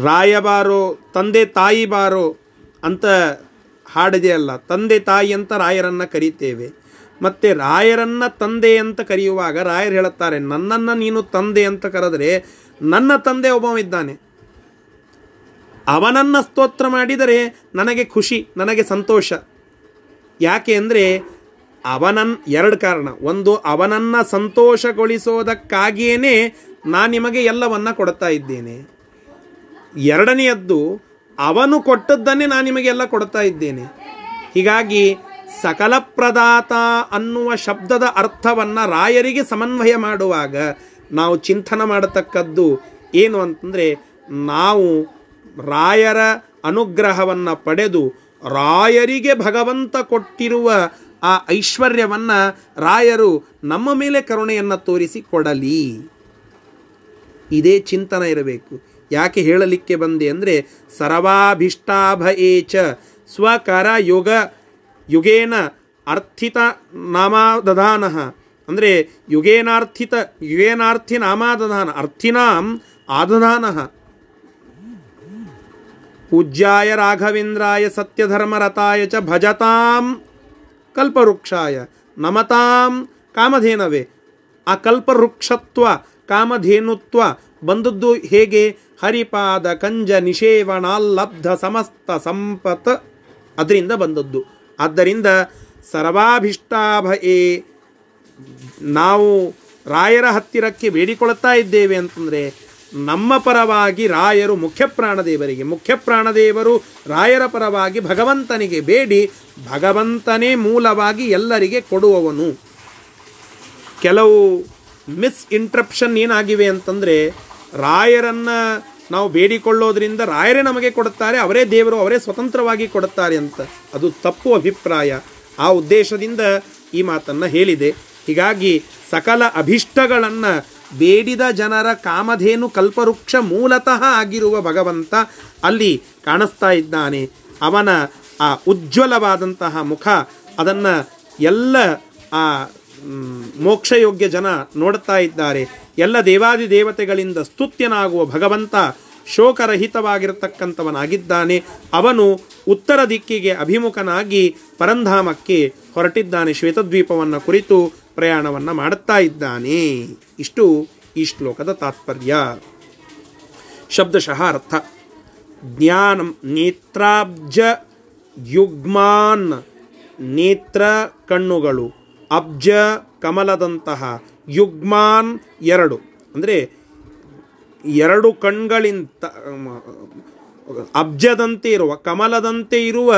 [SPEAKER 1] ರಾಯಬಾರೋ, ತಂದೆ ತಾಯಿ ಬಾರೋ ಅಂತ ಹಾಡಿದೆ ಅಲ್ಲ ತಂದೆ ತಾಯಿ ಅಂತ ರಾಯರನ್ನು ಕರೀತೇವೆ. ಮತ್ತು ರಾಯರನ್ನು ತಂದೆ ಅಂತ ಕರೆಯುವಾಗ ರಾಯರು ಹೇಳುತ್ತಾರೆ, ನನ್ನನ್ನು ನೀನು ತಂದೆ ಅಂತ ಕರೆದರೆ ನನ್ನ ತಂದೆ ಒಬ್ಬ ಇದ್ದಾನೆ ಅವನನ್ನು ಸ್ತೋತ್ರ ಮಾಡಿದರೆ ನನಗೆ ಖುಷಿ, ನನಗೆ ಸಂತೋಷ. ಯಾಕೆ ಅಂದರೆ ಅವನನ್, ಎರಡು ಕಾರಣ. ಒಂದು, ಅವನನ್ನು ಸಂತೋಷಗೊಳಿಸೋದಕ್ಕಾಗಿಯೇ ನಾನು ನಿಮಗೆ ಎಲ್ಲವನ್ನು ಕೊಡ್ತಾ ಇದ್ದೇನೆ. ಎರಡನೆಯದ್ದು, ಅವನು ಕೊಟ್ಟದ್ದನ್ನೇ ನಾನು ನಿಮಗೆಲ್ಲ ಕೊಡ್ತಾ ಇದ್ದೇನೆ. ಹೀಗಾಗಿ ಸಕಲ ಪ್ರದಾತ ಅನ್ನುವ ಶಬ್ದದ ಅರ್ಥವನ್ನು ರಾಯರಿಗೆ ಸಮನ್ವಯ ಮಾಡುವಾಗ ನಾವು ಚಿಂತನೆ ಮಾಡತಕ್ಕದ್ದು ಏನು ಅಂತಂದರೆ, ನಾವು ರಾಯರ ಅನುಗ್ರಹವನ್ನು ಪಡೆದು ರಾಯರಿಗೆ ಭಗವಂತ ಕೊಟ್ಟಿರುವ ಆ ಐಶ್ವರ್ಯವನ್ನು ರಾಯರು ನಮ್ಮ ಮೇಲೆ ಕರುಣೆಯನ್ನು ತೋರಿಸಿ ಕೊಡಲಿ. ಇದೇ ಚಿಂತನ ಇರಬೇಕು. ಯಾಕೆ ಹೇಳಲಿಕ್ಕೆ ಬಂದೆ ಅಂದರೆ, ಸರ್ವಾಭಿಷ್ಟಾಭ ಏಚ, ಸ್ವಕರ ಯುಗ ಯುಗೇನ ಅರ್ಥಿತ ನಾಮಾದಧಾನ. ಅಂದರೆ, ಯುಗೇನಾರ್ಥಿತ, ಯುಗೇನಾರ್ಥಿ ನಾಮಾದಧಾನ, ಅರ್ಥಿನಾಂ ಆದಧಾನ. ಪೂಜ್ಯಾಯ ರಾಘವೇಂದ್ರಾಯ ಸತ್ಯಧರ್ಮರತಾಯ ಚ ಭಜತಾಂ ಕಲ್ಪವೃಕ್ಷಾಯ, ನಮತಾಂ ಕಾಮಧೇನವೇ. ಆ ಕಲ್ಪವೃಕ್ಷತ್ವ ಕಾಮಧೇನುತ್ವ ಬಂದದ್ದು ಹೇಗೆ? ಹರಿಪಾದ ಕಂಜ ನಿಷೇವಣಾಲಬ್ಧ ಸಮಸ್ತ ಸಂಪತ್ ಅದರಿಂದ ಬಂದದ್ದು. ಆದ್ದರಿಂದ ಸರ್ವಾಭಿಷ್ಟಾಭಯೇ ನಾವು ರಾಯರ ಹತ್ತಿರಕ್ಕೆ ಬೇಡಿಕೊಳ್ಳುತ್ತಾ ಇದ್ದೇವೆ ಅಂತಂದರೆ, ನಮ್ಮ ಪರವಾಗಿ ರಾಯರು ಮುಖ್ಯ ಪ್ರಾಣದೇವರಿಗೆ ಮುಖ್ಯ ಪ್ರಾಣದೇವರು ರಾಯರ ಪರವಾಗಿ ಭಗವಂತನಿಗೆ ಬೇಡಿ, ಭಗವಂತನೇ ಮೂಲವಾಗಿ ಎಲ್ಲರಿಗೆ ಕೊಡುವವನು. ಕೆಲವು ಮಿಸ್ ಇಂಟ್ರಪ್ಷನ್ ಏನಾಗಿವೆ ಅಂತಂದರೆ ರಾಯರನ್ನು ನಾವು ಬೇಡಿಕೊಳ್ಳೋದ್ರಿಂದ ರಾಯರೇ ನಮಗೆ ಕೊಡುತ್ತಾರೆ, ಅವರೇ ದೇವರು, ಅವರೇ ಸ್ವತಂತ್ರವಾಗಿ ಕೊಡುತ್ತಾರೆ ಅಂತ. ಅದು ತಪ್ಪು ಅಭಿಪ್ರಾಯ. ಆ ಉದ್ದೇಶದಿಂದ ಈ ಮಾತನ್ನು ಹೇಳಿದೆ. ಹೀಗಾಗಿ ಸಕಲ ಅಭಿಷ್ಟಗಳನ್ನು ಬೇಡಿದ ಜನರ ಕಾಮಧೇನು ಕಲ್ಪವೃಕ್ಷ ಮೂಲತಃ ಆಗಿರುವ ಭಗವಂತ ಅಲ್ಲಿ ಕಾಣಿಸ್ತಾ ಇದ್ದಾನೆ. ಅವನ ಆ ಉಜ್ವಲವಾದಂತಹ ಮುಖ, ಅದನ್ನು ಎಲ್ಲ ಆ ಮೋಕ್ಷಯೋಗ್ಯ ಜನ ನೋಡ್ತಾ ಇದ್ದಾರೆ. ಎಲ್ಲ ದೇವಾದಿ ದೇವತೆಗಳಿಂದ ಸ್ತುತ್ಯನಾಗುವ ಭಗವಂತ ಶೋಕರಹಿತವಾಗಿರತಕ್ಕಂಥವನಾಗಿದ್ದಾನೆ. ಅವನು ಉತ್ತರ ದಿಕ್ಕಿಗೆ ಅಭಿಮುಖನಾಗಿ ಪರಂಧಾಮಕ್ಕೆ ಹೊರಟಿದ್ದಾನೆ. ಶ್ವೇತದ್ವೀಪವನ್ನು ಕುರಿತು ಪ್ರಯಾಣವನ್ನು ಮಾಡುತ್ತಾ ಇದ್ದಾನೆ. ಇಷ್ಟು ಈ ಶ್ಲೋಕದ ತಾತ್ಪರ್ಯ. ಶಬ್ದಶಃ ಅರ್ಥ ಜ್ಞಾನಂ ನೇತ್ರಾಬ್ಜ ಯುಗ್ಮಾನ್ ನೇತ್ರ ಕಣ್ಣುಗಳು. ಅಬ್ಜ ಕಮಲದಂತಹ ಯುಗ್ಮಾನ್ ಎರಡು. ಅಂದರೆ ಎರಡು ಕಣ್ಗಳಿಂದ ಅಬ್ಜದಂತೆ ಇರುವ, ಕಮಲದಂತೆ ಇರುವ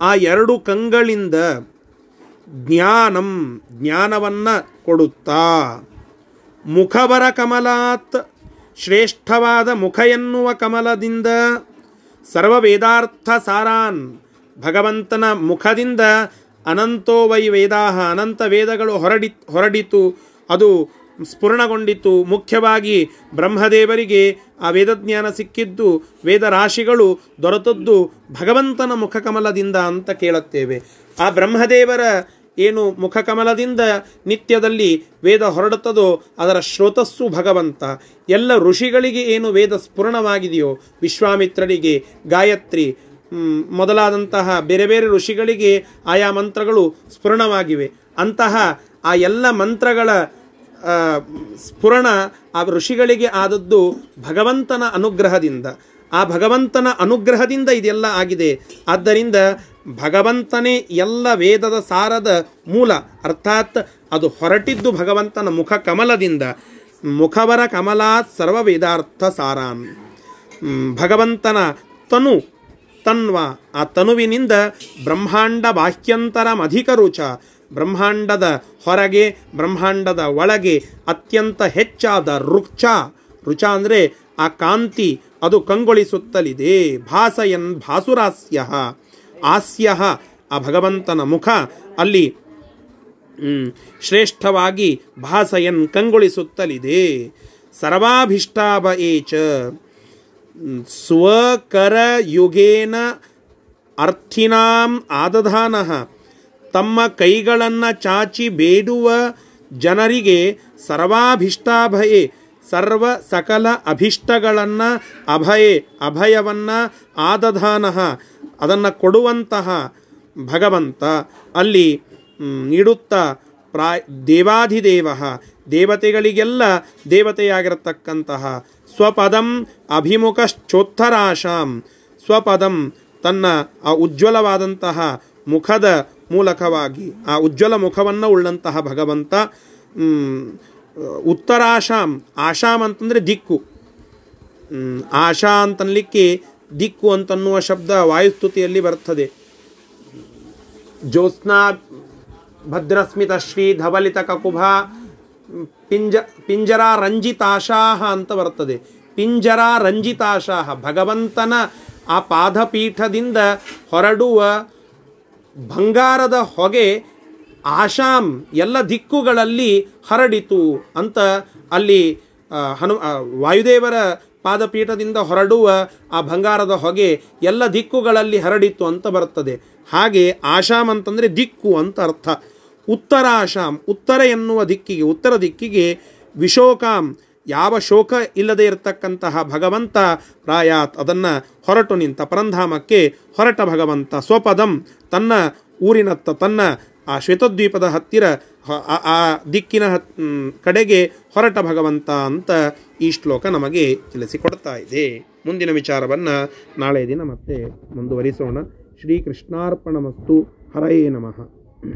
[SPEAKER 1] ಆ ಎರಡು ಕಂಗಳಿಂದ ಜ್ಞಾನಂ, ಜ್ಞಾನವನ್ನು ಕೊಡುತ್ತಾ. ಮುಖಬರ ಕಮಲಾತ್, ಶ್ರೇಷ್ಠವಾದ ಮುಖ ಎನ್ನುವ ಕಮಲದಿಂದ ಸರ್ವ ವೇದಾರ್ಥ ಸಾರಾನ್ ಭಗವಂತನ ಮುಖದಿಂದ ಅನಂತೋ ವೈ ವೇದಾಹ, ಅನಂತ ವೇದಗಳು ಹೊರಡಿ, ಹೊರಡಿತು, ಅದು ಸ್ಫುರಣಗೊಂಡಿತು. ಮುಖ್ಯವಾಗಿ ಬ್ರಹ್ಮದೇವರಿಗೆ ಆ ವೇದಜ್ಞಾನ ಸಿಕ್ಕಿದ್ದು ವೇದ ರಾಶಿಗಳು ದೊರೆತದ್ದು ಭಗವಂತನ ಮುಖಕಮಲದಿಂದ ಅಂತ ಕೇಳುತ್ತೇವೆ. ಆ ಬ್ರಹ್ಮದೇವರ ಏನು ಮುಖಕಮಲದಿಂದ ನಿತ್ಯದಲ್ಲಿ ವೇದ ಹೊರಡುತ್ತದೋ, ಅದರ ಶ್ರೋತಸ್ಸು ಭಗವಂತ. ಎಲ್ಲ ಋಷಿಗಳಿಗೆ ಏನು ವೇದ ಸ್ಫುರಣವಾಗಿದೆಯೋ, ವಿಶ್ವಾಮಿತ್ರರಿಗೆ, ಗಾಯತ್ರಿ ಮೊದಲಾದಂತಹ ಬೇರೆ ಬೇರೆ ಋಷಿಗಳಿಗೆ ಆಯಾ ಮಂತ್ರಗಳು ಸ್ಫುರಣವಾಗಿವೆ. ಅಂತಹ ಆ ಎಲ್ಲ ಮಂತ್ರಗಳ ಸ್ಫುರಣ ಆ ಋಷಿಗಳಿಗೆ ಆದದ್ದು ಭಗವಂತನ ಅನುಗ್ರಹದಿಂದ. ಆ ಭಗವಂತನ ಅನುಗ್ರಹದಿಂದ ಇದೆಲ್ಲ ಆಗಿದೆ. ಆದ್ದರಿಂದ ಭಗವಂತನೇ ಎಲ್ಲ ವೇದದ ಸಾರದ ಮೂಲ. ಅರ್ಥಾತ್ ಅದು ಹೊರಟಿದ್ದು ಭಗವಂತನ ಮುಖ ಕಮಲದಿಂದ. ಮುಖವರ ಕಮಲಾತ್ ಸರ್ವ ವೇದಾರ್ಥ ಸಾರಾನ್ ಭಗವಂತನ ತನು ತನ್ವ ಆ ತನುವಿನಿಂದ ಬ್ರಹ್ಮಾಂಡ ಬಾಹ್ಯಂತರ ಅಧಿಕ ರುಚ ಬ್ರಹ್ಮಾಂಡದ ಹೊರಗೆ, ಬ್ರಹ್ಮಾಂಡದ ಒಳಗೆ ಅತ್ಯಂತ ಹೆಚ್ಚಾದ ರುಕ್ಷ ರುಚ ಅಂದರೆ ಆ ಕಾಂತಿ, ಅದು ಕಂಗೊಳಿಸುತ್ತಲಿದೆ. ಭಾಸಯನ್ ಭಾಸುರಾಸ್ಯ ಹಾಸ್ಯ ಆ ಭಗವಂತನ ಮುಖ. ಅಲ್ಲಿ ಶ್ರೇಷ್ಠವಾಗಿ ಭಾಸಯನ್ ಕಂಗೊಳಿಸುತ್ತಲಿದೆ. ಸರ್ವಾಭಿಷ್ಟಾಭ ಏಚ. ಸ್ವಕರ ಯುಗೇನ ಅರ್ಥಿನಾಂ ಆದಧಾನ. ತಮ್ಮ ಕೈಗಳನ್ನು ಚಾಚಿ ಬೇಡುವ ಜನರಿಗೆ ಸರ್ವಾಭಿಷ್ಟಾಭಯೇ, ಸರ್ವ ಸಕಲ ಅಭಿಷ್ಟಗಳನ್ನು ಅಭಯೇ, ಅಭಯವನ್ನು ಆದಧಾನ, ಅದನ್ನು ಕೊಡುವಂತಹ ಭಗವಂತ ಅಲ್ಲಿ ನೀಡುತ್ತಾ ಪ್ರಾ, ದೇವಾಧಿದೇವ, ದೇವತೆಗಳಿಗೆಲ್ಲ ದೇವತೆಯಾಗಿರತಕ್ಕಂತಹ ಸ್ವಪದಂ ಅಭಿಮುಖಶ್ಚೋತ್ತರಾಶಾಂ. ಸ್ವಪದಂ ತನ್ನ ಆ ಉಜ್ವಲವಾದಂತಹ ಮುಖದ ಮೂಲಕವಾಗಿ, ಆ ಉಜ್ವಲ ಮುಖವನ್ನು ಉಳ್ಳಂತಹ ಭಗವಂತ ಉತ್ತರಾಶಾಂ. ಆಶಾಂ ಅಂತಂದರೆ ದಿಕ್ಕು. ಆಶಾ ಅಂತನ್ಲಿಕ್ಕೆ ದಿಕ್ಕು ಅಂತನ್ನುವ ಶಬ್ದ ವಾಯುಸ್ತುತಿಯಲ್ಲಿ ಬರ್ತದೆ ಜ್ಯೋತ್ಸ್ನಾ ಭದ್ರಸ್ಮಿತ ಶ್ರೀ ಧವಲಿತ ಕಕುಭ ಪಿಂಜ, ಪಿಂಜರ ರಂಜಿತಾಶಾಹ ಅಂತ ಬರ್ತದೆ ಪಿಂಜರ ರಂಜಿತಾಶಾಹ, ಭಗವಂತನ ಆ ಪಾದಪೀಠದಿಂದ ಹೊರಡುವ ಬಂಗಾರದ ಹೊಗೆ ಆಶಾಂ ಎಲ್ಲ ದಿಕ್ಕುಗಳಲ್ಲಿ ಹರಡಿತು ಅಂತ ಅಲ್ಲಿ ಹನು ವಾಯುದೇವರ ಪಾದಪೀಠದಿಂದ ಹೊರಡುವ ಆ ಬಂಗಾರದ ಹೊಗೆ ಎಲ್ಲ ದಿಕ್ಕುಗಳಲ್ಲಿ ಹರಡಿತು ಅಂತ ಬರ್ತದೆ ಹಾಗೆ ಆಶಾಮ್ ಅಂತಂದರೆ ದಿಕ್ಕು ಅಂತ ಅರ್ಥ. ಉತ್ತರ ಆಶಾಮ್ ಉತ್ತರ ಎನ್ನುವ ದಿಕ್ಕಿಗೆ, ಉತ್ತರ ದಿಕ್ಕಿಗೆ ವಿಶೋಕಾಂ, ಯಾವ ಶೋಕ ಇಲ್ಲದೆ ಇರತಕ್ಕಂತಹ ಭಗವಂತ ಪ್ರಾಯಾತ್ ಅದನ್ನು ಹೊರಟು ನಿಂತ ಪರಂಧಾಮಕ್ಕೆ ಹೊರಟ ಭಗವಂತ ಸ್ವಪದಂ, ತನ್ನ ಊರಿನತ್ತ ತನ್ನ ಆ ಶ್ವೇತದ್ವೀಪದ ಹತ್ತಿರ, ಆ- ದಿಕ್ಕಿನ ಕಡೆಗೆ ಹೊರಟ ಭಗವಂತ ಅಂತ ಈ ಶ್ಲೋಕ ನಮಗೆ ತಿಳಿಸಿಕೊಡ್ತಾ ಇದೆ. ಮುಂದಿನ ವಿಚಾರವನ್ನು ನಾಳೆ ದಿನ ಮತ್ತೆ ಮುಂದುವರಿಸೋಣ. ಶ್ರೀಕೃಷ್ಣಾರ್ಪಣಮಸ್ತು. ಹರಯೇ ನಮಃ.